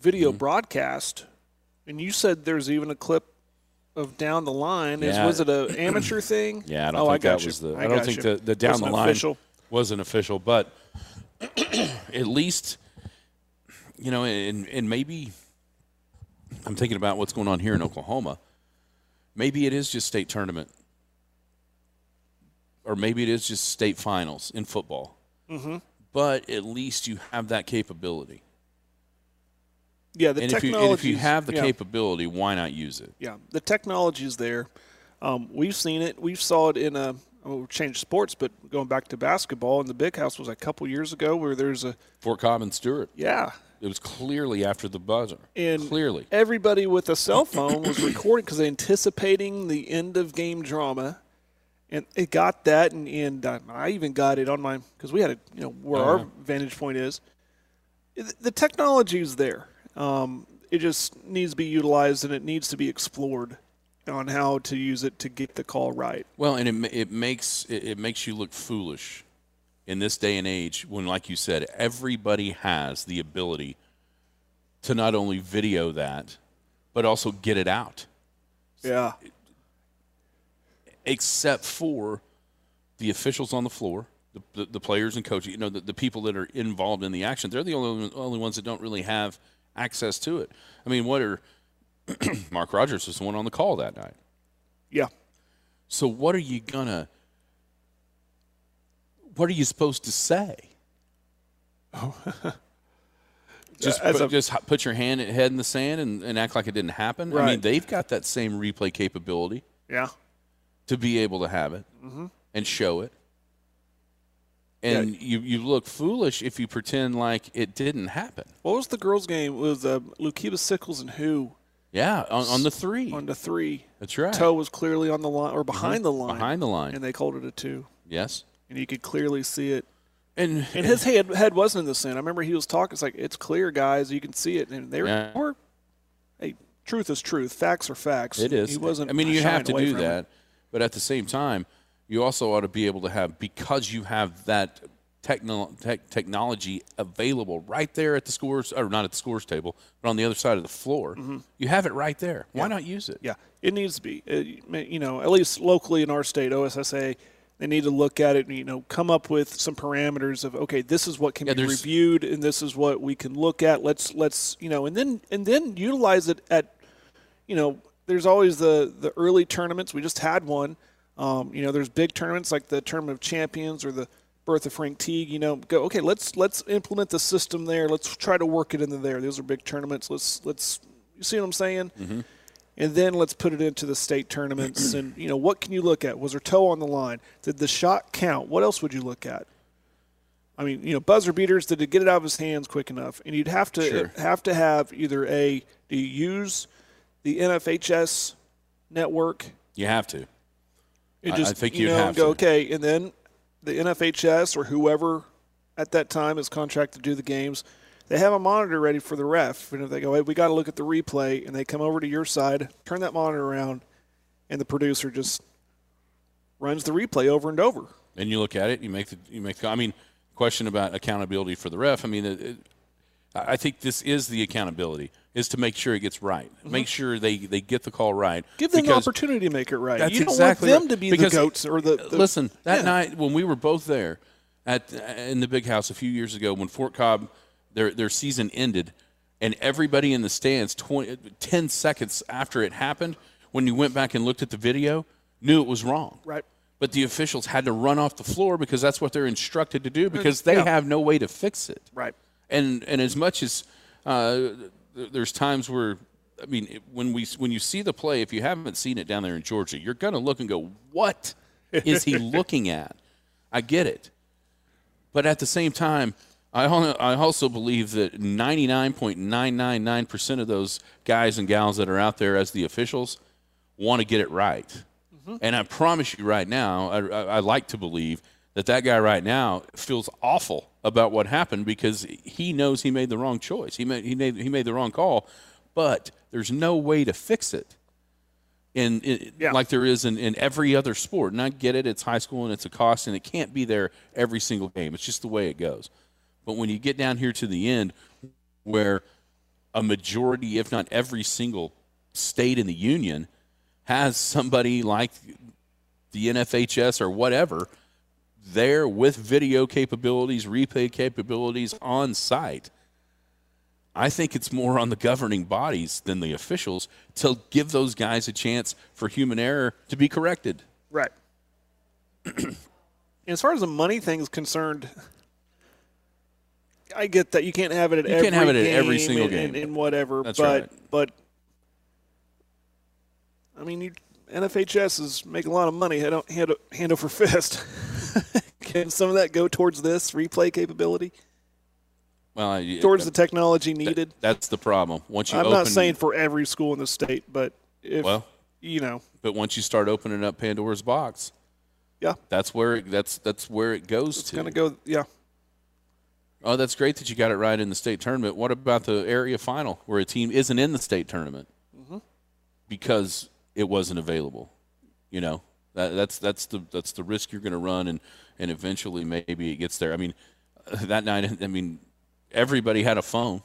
video Mm-hmm. broadcast. And you said there's even a clip of down the line. Is was it an amateur thing? Yeah, I don't oh, think got that you. was the. I, I don't think the, the down Wasn't the line official. wasn't official, but at least you know, and and maybe I'm thinking about what's going on here in Oklahoma. Maybe it is just state tournament, or maybe it is just state finals in football. Mm-hmm. But at least you have that capability, Yeah, the and if you technology. and if you have the yeah. capability, why not use it? Yeah, the technology is there. Um, we've seen it. We saw it in a. Change sports, but going back to basketball, in the big house was a couple years ago where there's a Fort Cobb and Stuart. yeah, It was clearly after the buzzer. and clearly. everybody with a cell phone was recording because anticipating the end of game drama, and it got that, and, and uh, I even got it on my because we had a you know where Uh-huh. our vantage point is. The technology is there. Um, it just needs to be utilized and it needs to be explored on how to use it to get the call right. Well, and it it makes it, it makes you look foolish in this day and age when, like you said, everybody has the ability to not only video that, but also get it out, Yeah. except for the officials on the floor, the, the, the players and coaches. You know, the, the people that are involved in the action. They're the only only ones that don't really have access to it. I mean, what are Mark Rogers was the one on the call that night. Yeah. So what are you gonna? What are you supposed to say? just As put, a- just put your hand head in the sand and, and act like it didn't happen. I mean, they've got that same replay capability Yeah. to be able to have it Mm-hmm. and show it. And you, you look foolish if you pretend like it didn't happen. What was the girls' game? It was uh, Lookeba Sickles and who Yeah, on, on the three. on the three? That's right. Toe was clearly on the line or behind the line. Mm-hmm. Behind the line. And they called it a two. yes. And you could clearly see it. And, And his head head wasn't in the sand. I remember he was talking. It's like it's clear, guys. You can see it. And they were, Yeah. were hey, truth is truth. Facts are facts. It is. He wasn't. I mean, you have to do it. that, but at the same time, you also ought to be able to have because you have that techno- tech technology available right there at the scores, or not at the scores table, but on the other side of the floor. You have it right there. Why not use it? Mm-hmm. Yeah, it needs to be. Uh, you know, at least locally in our state, OSSAA, they need to look at it and you know come up with some parameters of okay, this is what can Yeah, be there's- reviewed and this is what we can look at. Let's let's you know, and then and then utilize it at you know. There's always the the early tournaments. We just had one. Um, you know, there's big tournaments like the Tournament of Champions or the Birth of Frank Teague. You know, go okay. Let's let's implement the system there. Let's try to work it into there. Those are big tournaments. Let's let's. You see what I'm saying? And then let's put it into the state tournaments. and you know, what can you look at? Was her toe on the line? Did the shot count? What else would you look at? I mean, you know, buzzer beaters. Did it get it out of his hands quick enough? And you'd have to Sure. have to have either a do you use the NFHS network? You have to. And I- I think you know have go to. okay, and then the NFHS or whoever at that time is contracted to do the games. They have a monitor ready for the ref, and if they go, "Hey, we got to look at the replay," and they come over to your side, turn that monitor around, and the producer just runs the replay over and over. And you look at it, you make the you make. the- I mean, question about accountability for the ref. I mean, it, it, I think this is the accountability is to make sure it gets right. Make sure they they get the call right. Mm-hmm. Give them the opportunity to make it right. You don't exactly want them to be Because, the goats or the. the listen that yeah. night when we were both there at in the big house a few years ago when Fort Cobb their their season ended and everybody in the stands 20, 10 seconds after it happened when you went back and looked at the video knew it was wrong Right. but the officials had to run off the floor because that's what they're instructed to do because they Yeah. have no way to fix it Right. and and as much as uh, there's times where I mean when we when you see the play, if you haven't seen it down there in Georgia, you're gonna look and go, "What is he looking at?" I get it, but at the same time, I I also believe that 99.999 percent of those guys and gals that are out there as the officials want to get it right. Mm-hmm. And I promise you right now, I, I, I like to believe that that guy right now feels awful about what happened because he knows he made the wrong choice. He made he made he made the wrong call, but there's no way to fix it. In, in Yeah. like there is in, in every other sport. And I get it, it's high school and it's a cost and it can't be there every single game. It's just the way it goes. But when you get down here to the end where a majority, if not every single state in the union has somebody like the NFHS or whatever there with video capabilities, replay capabilities on site. I think it's more on the governing bodies than the officials to give those guys a chance for human error to be corrected. Right. as far as the money thing is concerned, I get that you can't have it at You every can't have it at game every single and, game. and, and whatever. That's but right. but I mean, you, NFHS is making a lot of money hand, hand, hand over fist. Can some of that go towards this replay capability, Well, I, towards the technology that- needed? that's the problem. Once you I'm open, not saying for every school in the state, but if well, you know, but once you start opening up Pandora's box, yeah, that's where it, that's that's where it goes it's to. gonna go. Yeah, Oh, that's great that you got it right in the state tournament. What about the area final where a team isn't in the state tournament Mm-hmm. because it wasn't available? You know, that, that's that's the that's the risk you're going to run, and and eventually maybe it gets there. I mean, that night, I mean, everybody had a phone.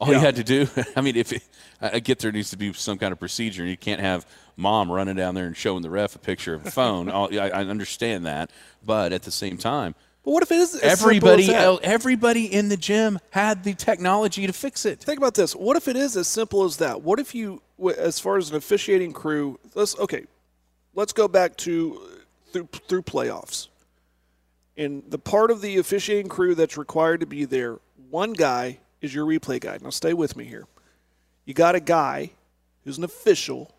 All you had to do, I mean, if it, I get there needs to be some kind of procedure. You can't have mom running down there and showing the ref a picture of a phone. I, I understand that, but at the same time, but what if it is as simple everybody as that? everybody in the gym had the technology to fix it. Think about this. What if it is as simple as that? What if you, as far as an officiating crew, let's okay, let's go back to uh, through through playoffs. And the part of the officiating crew that's required to be there, one guy is your replay guy. Now stay with me here. You got a guy who's an official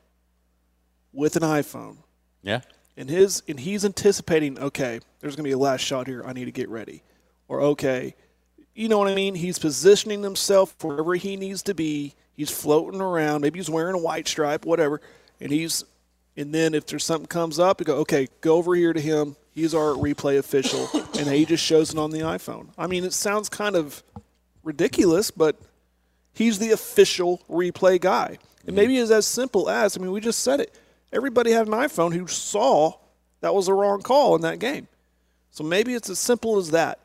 with an iPhone Yeah. And his and he's anticipating okay there's going to be a last shot here. I need to get ready. Or okay you know what i mean? He's positioning himself wherever he needs to be. He's floating around. Maybe he's wearing a white stripe whatever. And he's and then if there's something comes up you go okay go over here to him. He's our replay official. And he just shows it on the iphone. I mean it sounds kind of ridiculous but he's the official replay guy. And mm-hmm. maybe it's as simple as I mean, we just said it. Everybody had an iPhone who saw that was a wrong call in that game. So maybe it's as simple as that.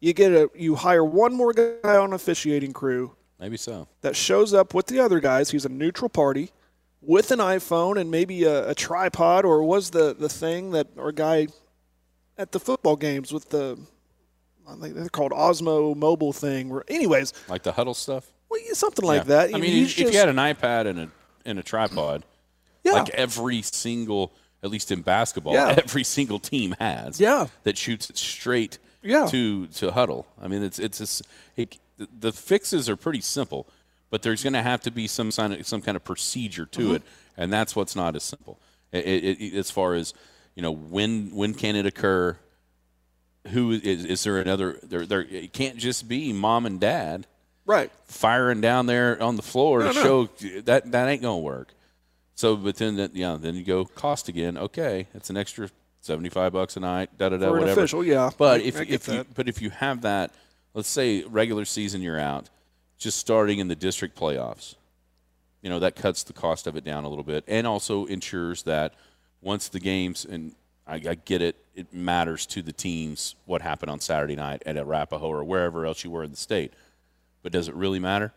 You get a you hire one more guy on officiating crew Maybe so. that shows up with the other guys. He's a neutral party with an iPhone and maybe a, a tripod or was the the thing that our guy at the football games with the I think they're called Osmo mobile thing. Where, anyways, Like the Hudl stuff. well, yeah, something like Yeah. that. I mean, he's if just, you had an iPad and a and a tripod, yeah, like every single, at least in basketball, Yeah. every single team has. Yeah. That shoots it straight. Yeah. To to Hudl. I mean, it's it's just, it, the- fixes are pretty simple, but there's going to have to be some sign of some kind of procedure to Mm-hmm. it, and that's what's not as simple. It, it, it, as far as you know, when when can it occur? Who is is there another? There there it can't just be mom and dad right. firing down there on the floor No, to no. show that that ain't gonna work. So, but then that yeah, then you go cost again. Okay, it's an extra seventy five bucks a night. Da da da. For Whatever. official, yeah. But I- if I if you but if you have that, let's say regular season you're out, just starting in the district playoffs. You know that cuts the cost of it down a little bit, and also ensures that once the games and I, I get it, it matters to the teams what happened on Saturday night at Arapaho or wherever else you were in the state. But does it really matter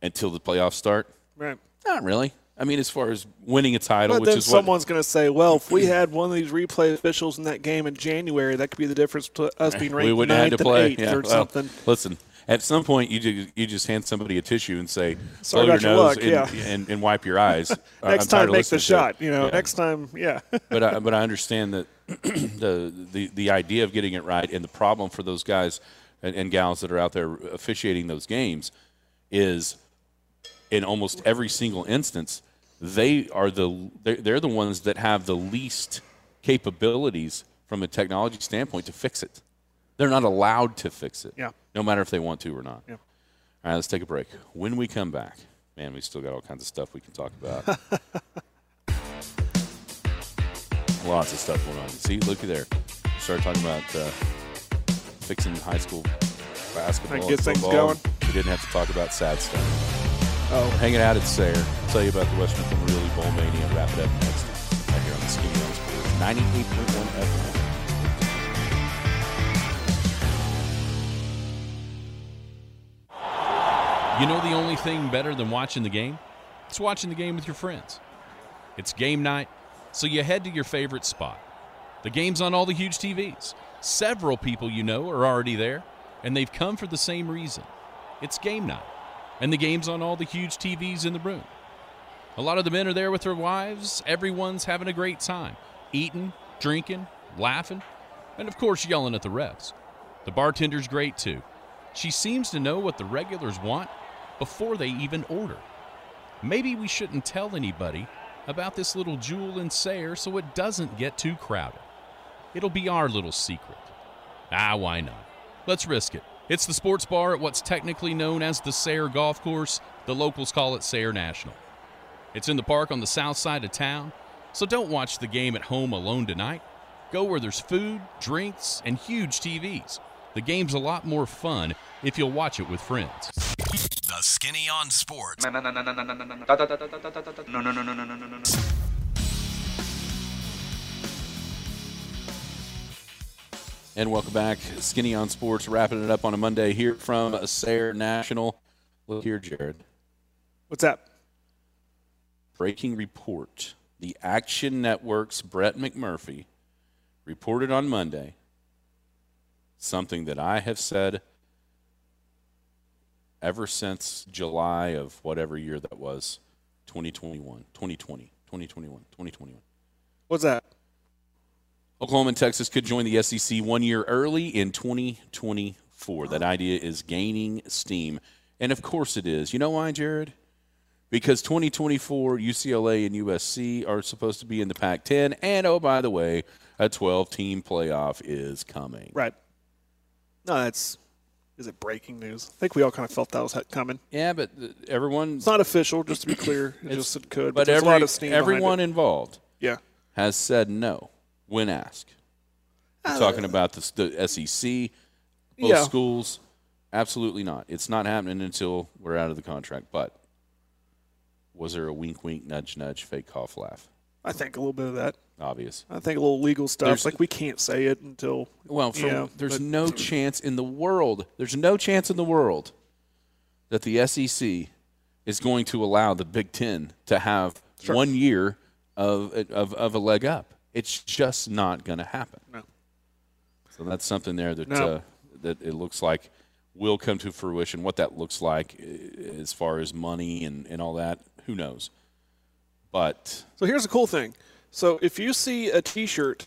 until the playoffs start? Right. Not really. I mean, as far as winning a title, But which then is someone's going to say, well, if we had one of these replay officials in that game in January, that could be the difference to us being ranked we wouldn't have ninth to and play. eighth Yeah, or well, something. Listen, at some point, you just, you just hand somebody a tissue and say, Sorry your your nose and, yeah. and, and wipe your eyes. I'm Next tired time, make the listening to it. shot. You know, Yeah. next time, yeah. but I, but I understand that the, the the idea of getting it right and the problem for those guys and, and gals that are out there officiating those games is in almost every single instance they are the they're, they're the ones that have the least capabilities from a technology standpoint to fix it. They're not allowed to fix it. Yeah. No matter if they want to or not. Yeah. All right, let's take a break. When we come back, man, we still got all kinds of stuff we can talk about. Lots of stuff going on. See, looky there. started talking about uh, fixing high school basketball. Like, get things going? We didn't have to talk about sad stuff. Oh, Hanging out at Sayre. I'll tell you about the Western Realty Bowl Mania. Wrap it up next. Right here on the Skinny on Sports. 98.1 FM. You know the only thing better than watching the game? It's watching the game with your friends. It's game night, so you head to your favorite spot. The game's on all the huge TVs. Several people you know are already there, and they've come for the same reason. It's game night, and the game's on all the huge TVs in the room. A lot of the men are there with their wives. Everyone's having a great time, eating, drinking, laughing, and of course, yelling at the refs. The bartender's great too. She seems to know what the regulars want before they even order. Maybe we shouldn't tell anybody about this little jewel in Sayre so it doesn't get too crowded. It'll be our little secret. Ah, why not? Let's risk it. It's the sports bar at what's technically known as the Sayre Golf Course. The locals call it Sayre National. It's in the park on the south side of town, so don't watch the game at home alone tonight. Go where there's food, drinks, and huge TVs. The game's a lot more fun if you'll watch it with friends. The Skinny on Sports. And welcome back. Skinny on Sports, wrapping it up on a Monday here from Sayre National. Look here, Jared. what's up? Breaking report. The Action Network's Brett McMurphy reported on Monday something that I have said ever since July of whatever year that was 2021, 2020, 2021, 2021. What's that? Oklahoma and Texas could join the SEC one year early in 2024. That idea is gaining steam. And of course it is. You know why, Jared? Because 2024, UCLA and USC are supposed to be in the Pac 10. And oh, by the way, a 12 team playoff is coming. Right. No, that's. Is it breaking news? I think we all kind of felt that was coming. Yeah, but everyone, It's not official, just to be clear. It just it could, but, but every, a lot of steam. everyone it. involved yeah. has said no when asked. We're ah, talking about the, the SEC, both Yeah. schools. Absolutely not. It's not happening until we're out of the contract. But was there a wink, wink, nudge, nudge, fake cough, laugh? I think a little bit of that. Obvious. I think a little legal stuff. There's- like we can't say it until. Well, from, Yeah, there's but- no chance in the world. There's no chance in the world that the SEC is going to allow the Big Ten to have one year of, of of a leg up. It's just not going to happen. No. So that's something there that No. uh, that it looks like will come to fruition. What that looks like as far as money and, and all that, who knows? But So here's the cool thing. So if you see a T-shirt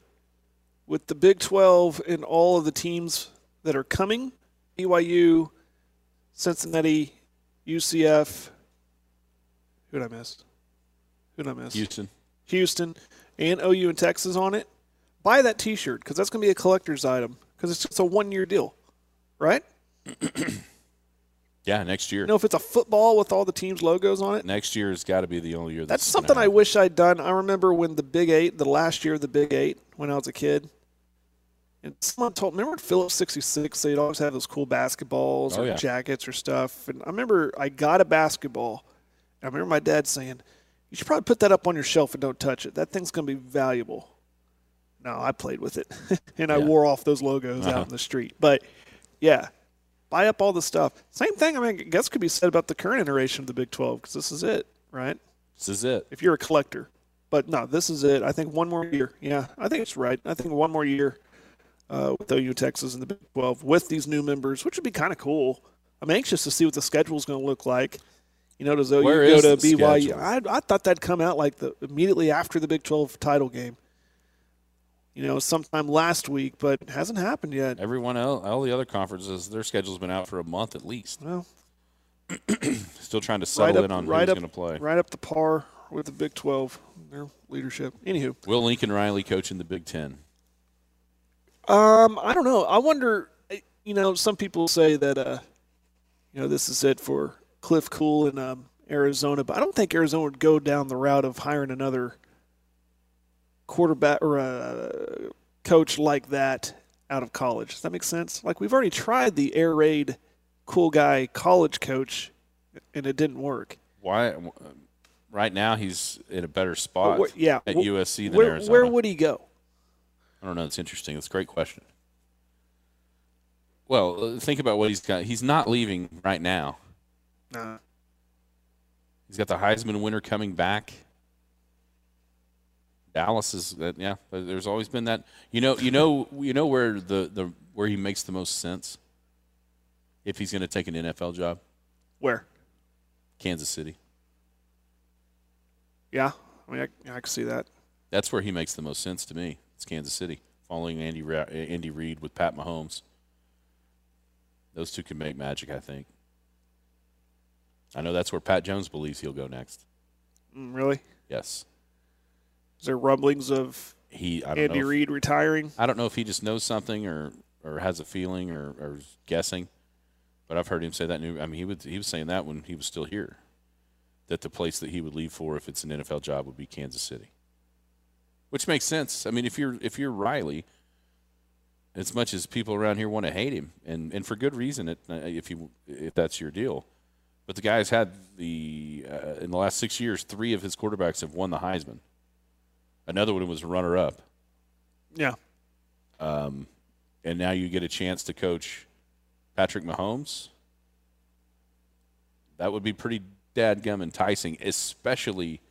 with the Big 12 and all of the teams that are coming, BYU, Cincinnati, UCF, who did I miss? Who did I miss? Houston, Houston, and OU and Texas on it. Buy that T-shirt because that's going to be a collector's item because it's just a one-year deal, right? yeah, next year. You know, if it's a football with all the teams' logos on it, Next year has got to be the only year. That's That's, something I wish I'd done. I remember when the Big Eight, the last year of the Big Eight, when I was a kid, and someone told. Me, Remember when Phillips '66? They'd always have those cool basketballs Oh, or yeah. jackets or stuff. And I remember I got a basketball. And I remember my dad saying, "You should probably put that up on your shelf and don't touch it. That thing's going to be valuable." No, I played with it, and I Yeah. wore off those logos Uh-huh. out in the street. But yeah, buy up all the stuff. Same thing. I mean, I guess could be said about the current iteration of the Big 12 because this is it, right? This is it. if you're a collector. But no, this is it. I think one more year. Yeah, I think it's right. I think one more year uh, with OU Texas and the Big 12 with these new members, which would be kind of cool. I'm anxious to see what the schedule is going to look like. You know, does OU Where go is to BYU? I, I thought that'd come out like the immediately after the Big 12 title game. You know, sometime last week, but it hasn't happened yet. Everyone else, all the other conferences, their schedule's been out for a month at least. Well, Still trying to right settle up, in on right who's going to play. right up the par with the Big 12, their leadership. Anywho, Will Lincoln Riley coaching the Big Ten? Um, I don't know. I wonder. eh, You know, some people say that uh, you know, this is it for Cliff Cool in um, Arizona, but I don't think Arizona would go down the route of hiring another quarterback or uh, coach like that out of college. Does that make sense? Like we've already tried the air raid cool guy college coach and it didn't work. Why? Right now, he's in a better spot. Where- yeah. at wh- USC than where, Arizona. Where would he go? I don't know. It's interesting. It's a great question. Well, uh, think about what he's got. He's not leaving right now. Nah. He's got the Heisman winner coming back. Dallas is that yeah. There's always been that. You know. You know. You know where the the where he makes the most sense. If he's going to take an NFL job, Where? Kansas City. Yeah. I mean, I, I can see that. That's where he makes the most sense to me. It's Kansas City, following Andy Andy Reid with Pat Mahomes. Those two can make magic, I think. I know that's where Pat Jones believes he'll go next. Mm, really? Yes, Is there rumblings of he. I don't Andy if- Reid retiring? I don't know if he just knows something or or has a feeling or, or guessing, but I've heard him say that. New, I mean, he would he was saying that when he was still here, that the place that he would leave for if it's an NFL job would be Kansas City, which makes sense. I mean, if you're if you're Riley, as much as people around here want to hate him, and and for good reason, it, if you if that's your deal, but the guy's had the uh, in the last six years, three of his quarterbacks have won the Heisman. Another one was runner up. Yeah. Um, and now you get a chance to coach Patrick Mahomes. That would be pretty dadgum enticing, especially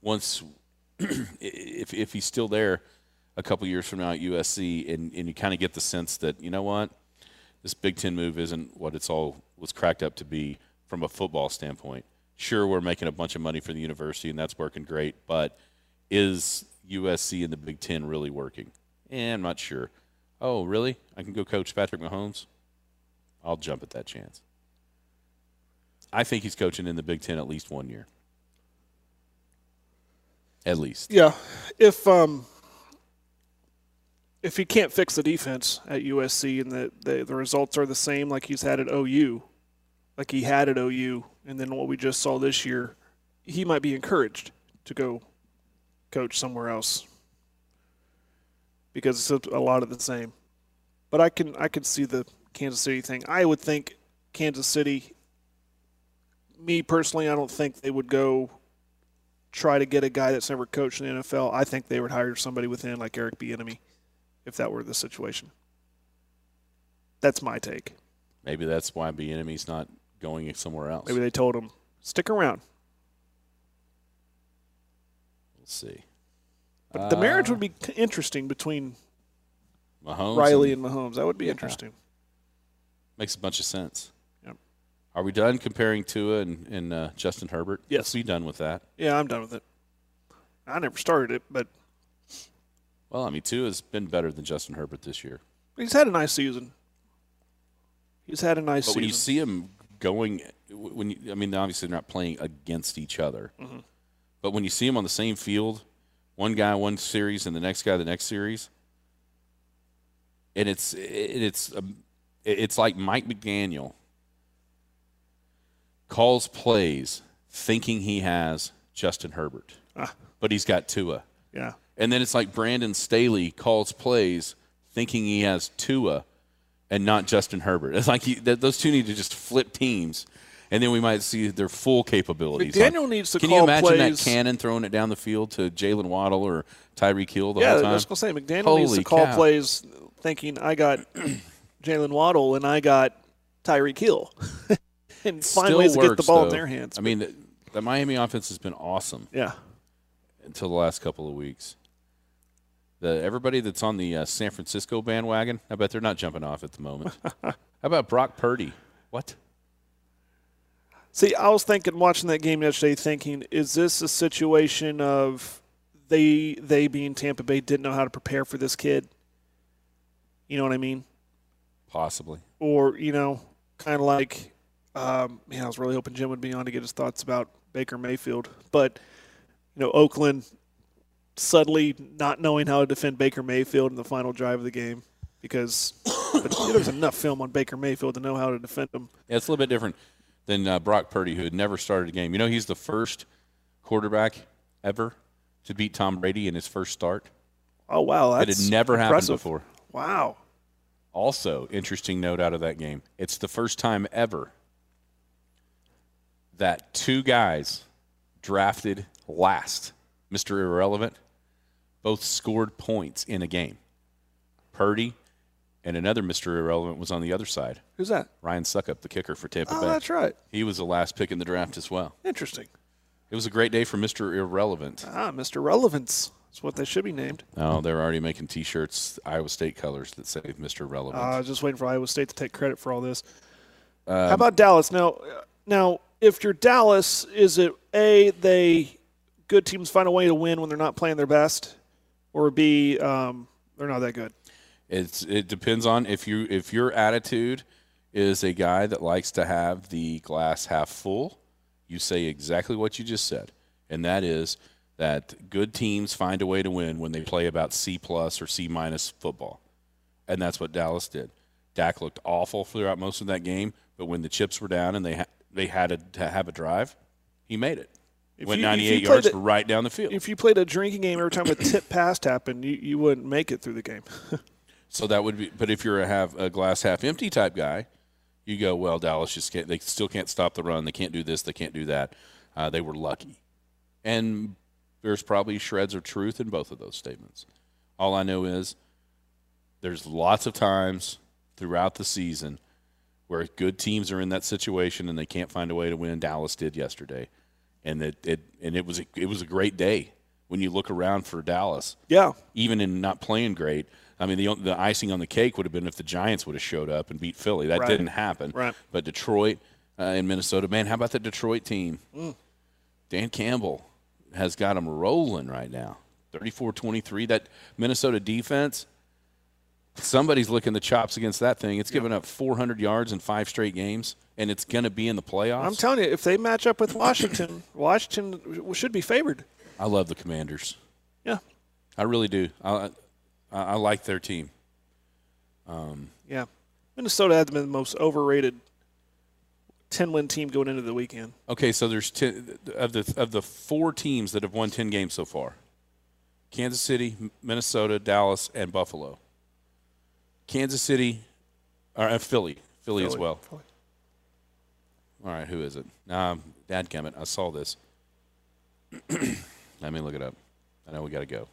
once if if he's still there a couple years from now at USC, and, and you kind of get the sense that you know what, this Big Ten move isn't what it's all was cracked up to be from a football standpoint. Sure, we're making a bunch of money for the university, and that's working great, but is USC and the Big Ten really working? Eh, I'm not sure. Oh, really? I can go coach Patrick Mahomes? I'll jump at that chance. I think he's coaching in the Big Ten at least one year. At least. Yeah. If um if he can't fix the defense at USC and the, the the results are the same like he's had at OU, like he had at OU, and then what we just saw this year, he might be encouraged to go coach somewhere else because it's a lot of the same. But I can I can see the Kansas City thing. I would think Kansas City. Me personally, I don't think they would go try to get a guy that's never coached in the NFL. I think they would hire somebody within like Eric Bieniemy if that were the situation. That's my take. Maybe that's why Bieniemy's not going somewhere else. Maybe they told him stick around. We'll see. But the marriage Uh, would be interesting between Mahomes Riley and- and Mahomes. That would be Yeah. interesting. makes a bunch of sense. Yep. Are we done comparing Tua and, and uh, Justin Herbert? Yes. Let's be done with that. Yeah, I'm done with it. I never started it, but Well, I mean, Tua's been better than Justin Herbert this year. he's had a nice season. He's had a nice season. But season. when you see him going, when you, I mean, obviously they're not playing against each other, Mm-hmm. but when you see them on the same field, one guy one series and the next guy the next series, and it's it, it's um, it's like Mike McDaniel calls plays thinking he has Justin Herbert, Ah. but he's got Tua. yeah. And then it's like Brandon Staley calls plays thinking he has Tua and not Justin Herbert. It's like th- those two need to just flip teams, and then we might see their full capabilities. McDaniel on- needs to Can you imagine plays- that cannon throwing it down the field to Jaylen Waddle or Tyreek Hill the Yeah, whole I time? was going to say McDaniel needs to call cow. plays thinking I got Jaylen Waddle and I got Tyreek Hill, and find ways to get the ball in their hands. I mean, the, the Miami offense has been awesome yeah, until the last couple of weeks. The everybody that's on the uh, San Francisco bandwagon, I bet they're not jumping off at the moment. How about Brock Purdy? What? See, I was thinking watching that game yesterday, thinking, is this a situation of they they being Tampa Bay didn't know how to prepare for this kid? You know what I mean? Possibly. Or you know, kind of like, um, man, I was really hoping Jim would be on to get his thoughts about Baker Mayfield, but you know, Oakland suddenly not knowing how to defend Baker Mayfield in the final drive of the game because there's enough film on Baker Mayfield to know how to defend him. Yeah, it's a little bit different than uh, Brock Purdy, who had never started a game. You know, he's the first quarterback ever to beat Tom Brady in his first start. Oh wow, That that's had never happened before. Wow. Also, interesting note out of that game. It's the first time ever that two guys drafted last, Mr. Irrelevant, both scored points in a game. Purdy and another Mr. Irrelevant was on the other side. Who's that? Ryan Succop, the kicker for Tampa Oh, Bay. that's right. He was the last pick in the draft as well. Interesting. It was a great day for Mr. Irrelevant. Ah, Mr. Relevance. That's what they should be named. Oh, they're already making T-shirts, Iowa State colors that say Mr. Relevant. Uh, I was just waiting for Iowa State to take credit for all this. Um, How about Dallas? Now, now, if you're Dallas, is it a they good teams find a way to win when they're not playing their best, or b um, they're not that good? It's it depends on if you if your attitude is a guy that likes to have the glass half full, you say exactly what you just said, and that is that good teams find a way to win when they play about C plus or C minus football, and that's what Dallas did. Dak looked awful throughout most of that game, but when the chips were down and they ha- they had to, to have a drive, he made it. Went you- if 98 you yards it- right down the field. If you played a drinking game every time a tip pass happened, you, you wouldn't make it through the game. So that would be, but if you're a have a glass half empty type guy, you go, well, Dallas just can't. They still can't stop the run. They can't do this. They can't do that. Uh, they were lucky, and there's probably shreds of truth in both of those statements. All I know is there's lots of times throughout the season where good teams are in that situation and they can't find a way to win. Dallas did yesterday, and it, it and it was a, it was a great day when you look around for Dallas yeah, even in not playing great. I mean, the the icing on the cake would have been if the Giants would have showed up and beat Philly. That Right. didn't happen. Right. But Detroit uh, and Minnesota, man, how about the Detroit team? Mm. Dan Campbell has got them rolling right now. 34-23. That Minnesota defense, somebody's licking the chops against that thing. It's given up 400 yards in five straight games, and it's going to be in the playoffs. I'm telling you, if they match up with Washington, Washington should be favored. I love the Commanders. Yeah, I really do. I, I, I like their team. yeah. Minnesota had been the most overrated ten win team going into the weekend. Okay, so there's ten, of the of the four teams that have won ten games so far: Kansas City, Minnesota, Dallas, and Buffalo. Kansas City, or uh, Philly, Philly, as well. Philly. All right, who is it? Um, Dad Kemet, I saw this. Let me look it up. I know we got to go.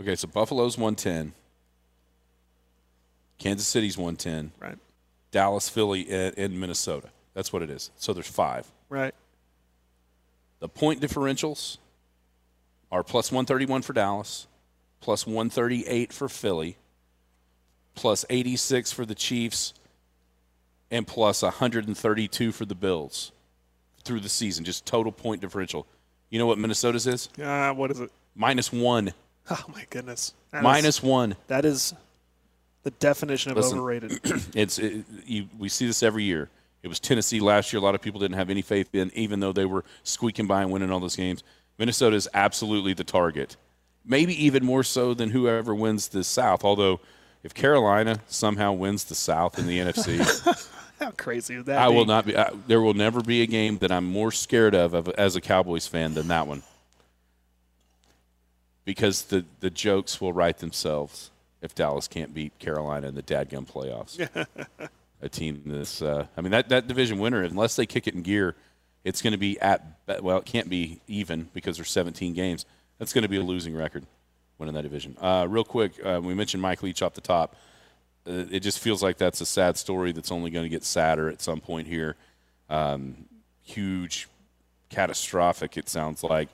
Okay, so Buffalo's 110. Kansas City's 110. Right, Dallas, Philly, and, and Minnesota. That's what it is. So there's five. right. The point differentials are plus 131 for Dallas, plus 138 for Philly, plus 86 for the Chiefs, and plus 132 for the Bills through the season. Just total point differential. You know what Minnesota's is? Uh, what is it? Minus one. Oh my goodness. That is- Minus one. that is the definition of Listen. overrated. It's it, you, we see this every year. It was Tennessee last year. A lot of people didn't have any faith in, even though they were squeaking by and winning all those games. Minnesota is absolutely the target, maybe even more so than whoever wins the South. Although, if Carolina somehow wins the South in the NFC, How crazy would that I be? will not be. I, there will never be a game that I'm more scared of, of as a Cowboys fan than that one, because the the jokes will write themselves if Dallas can't beat Carolina in the dadgum playoffs. a team this, uh, I mean that that division winner, unless they kick it in gear, it's going to be at well, it can't be even because there's 17 games. That's going to be a losing record winning that division. Uh, real quick, uh, we mentioned Mike Leach off the top uh, it just feels like that's a sad story that's only going to get sadder at some point here. Um, huge, catastrophic. It sounds like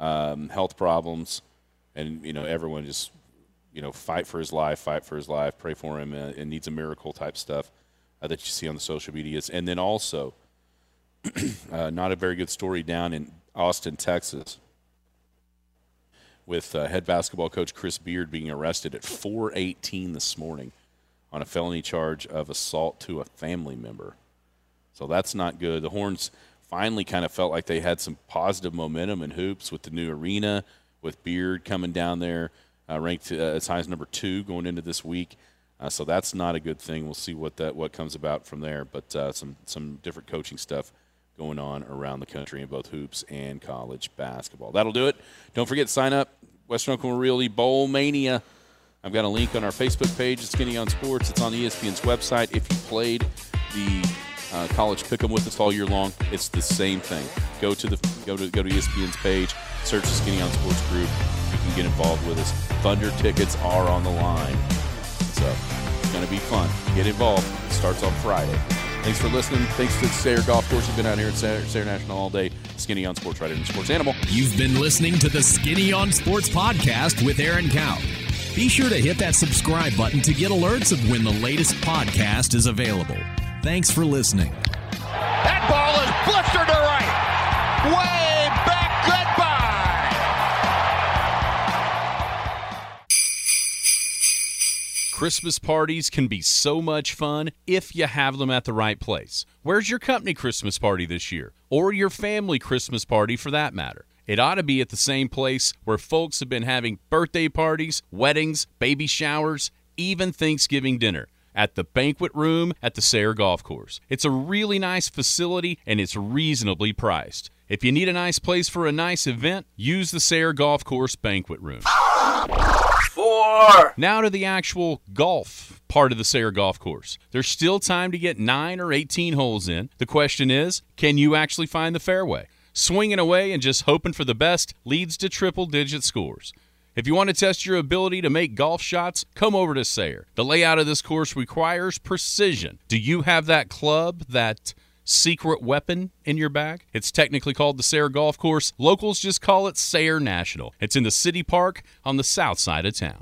um, health problems, and you know everyone just you know fight for his life, fight for his life, pray for him, uh, and needs a miracle type stuff uh, that you see on the social medias, and then also uh, not a very good story down in Austin, Texas. With head basketball coach Chris Beard being arrested at 4:18 this morning on a felony charge of assault to a family member. So that's not good. The Horns finally kind of felt like they had some positive momentum in hoops with the new arena, with Beard coming down there, uh, ranked uh, as high as number two going into this week. Uh, so that's not a good thing. We'll see what that what comes about from there. But uh, some some different coaching stuff going on around the country in both hoops and college basketball. That'll do it. Don't forget to sign up Western Oklahoma Realty Bowl Mania. I've got a link on our Facebook page, Skinny on Sports. It's on ESPN's website. If you played the uh, college pick'em with us all year long, it's the same thing. Go to the go to go to ESPN's page, search the Skinny on Sports group. You can get involved with us. Thunder tickets are on the line, so it's going to be fun. Get involved. It starts on Friday. Thanks for listening. Thanks to Sayre Golf Course. We've been out here at Sayre, Sayre National all day. Skinny on Sports, right in Sports Animal. You've been listening to the Skinny on Sports podcast with Aaron Cow. Be sure to hit that subscribe button to get alerts of when the latest podcast is available. Thanks for listening. That ball is blistered to right. Way back. Goodbye. Christmas parties can be so much fun if you have them at the right place. Where's your company Christmas party this year? Or your family Christmas party for that matter? It ought to be at the same place where folks have been having birthday parties, weddings, baby showers, even Thanksgiving dinner. At the banquet room at the Sayre Golf Course. It's a really nice facility and it's reasonably priced. If you need a nice place for a nice event, use the Sayre Golf Course banquet room. Four. Now to the actual golf part of the Sayre Golf Course. There's still time to get 9 or 18 holes in. The question is, can you actually find the fairway? Swinging away and just hoping for the best leads to triple digit scores. If you want to test your ability to make golf shots, come over to Sayre. The layout of this course requires precision. Do you have that club, that secret weapon in your bag? It's technically called the Sayre Golf Course. Locals just call it Sayre National. It's in the city park on the south side of town.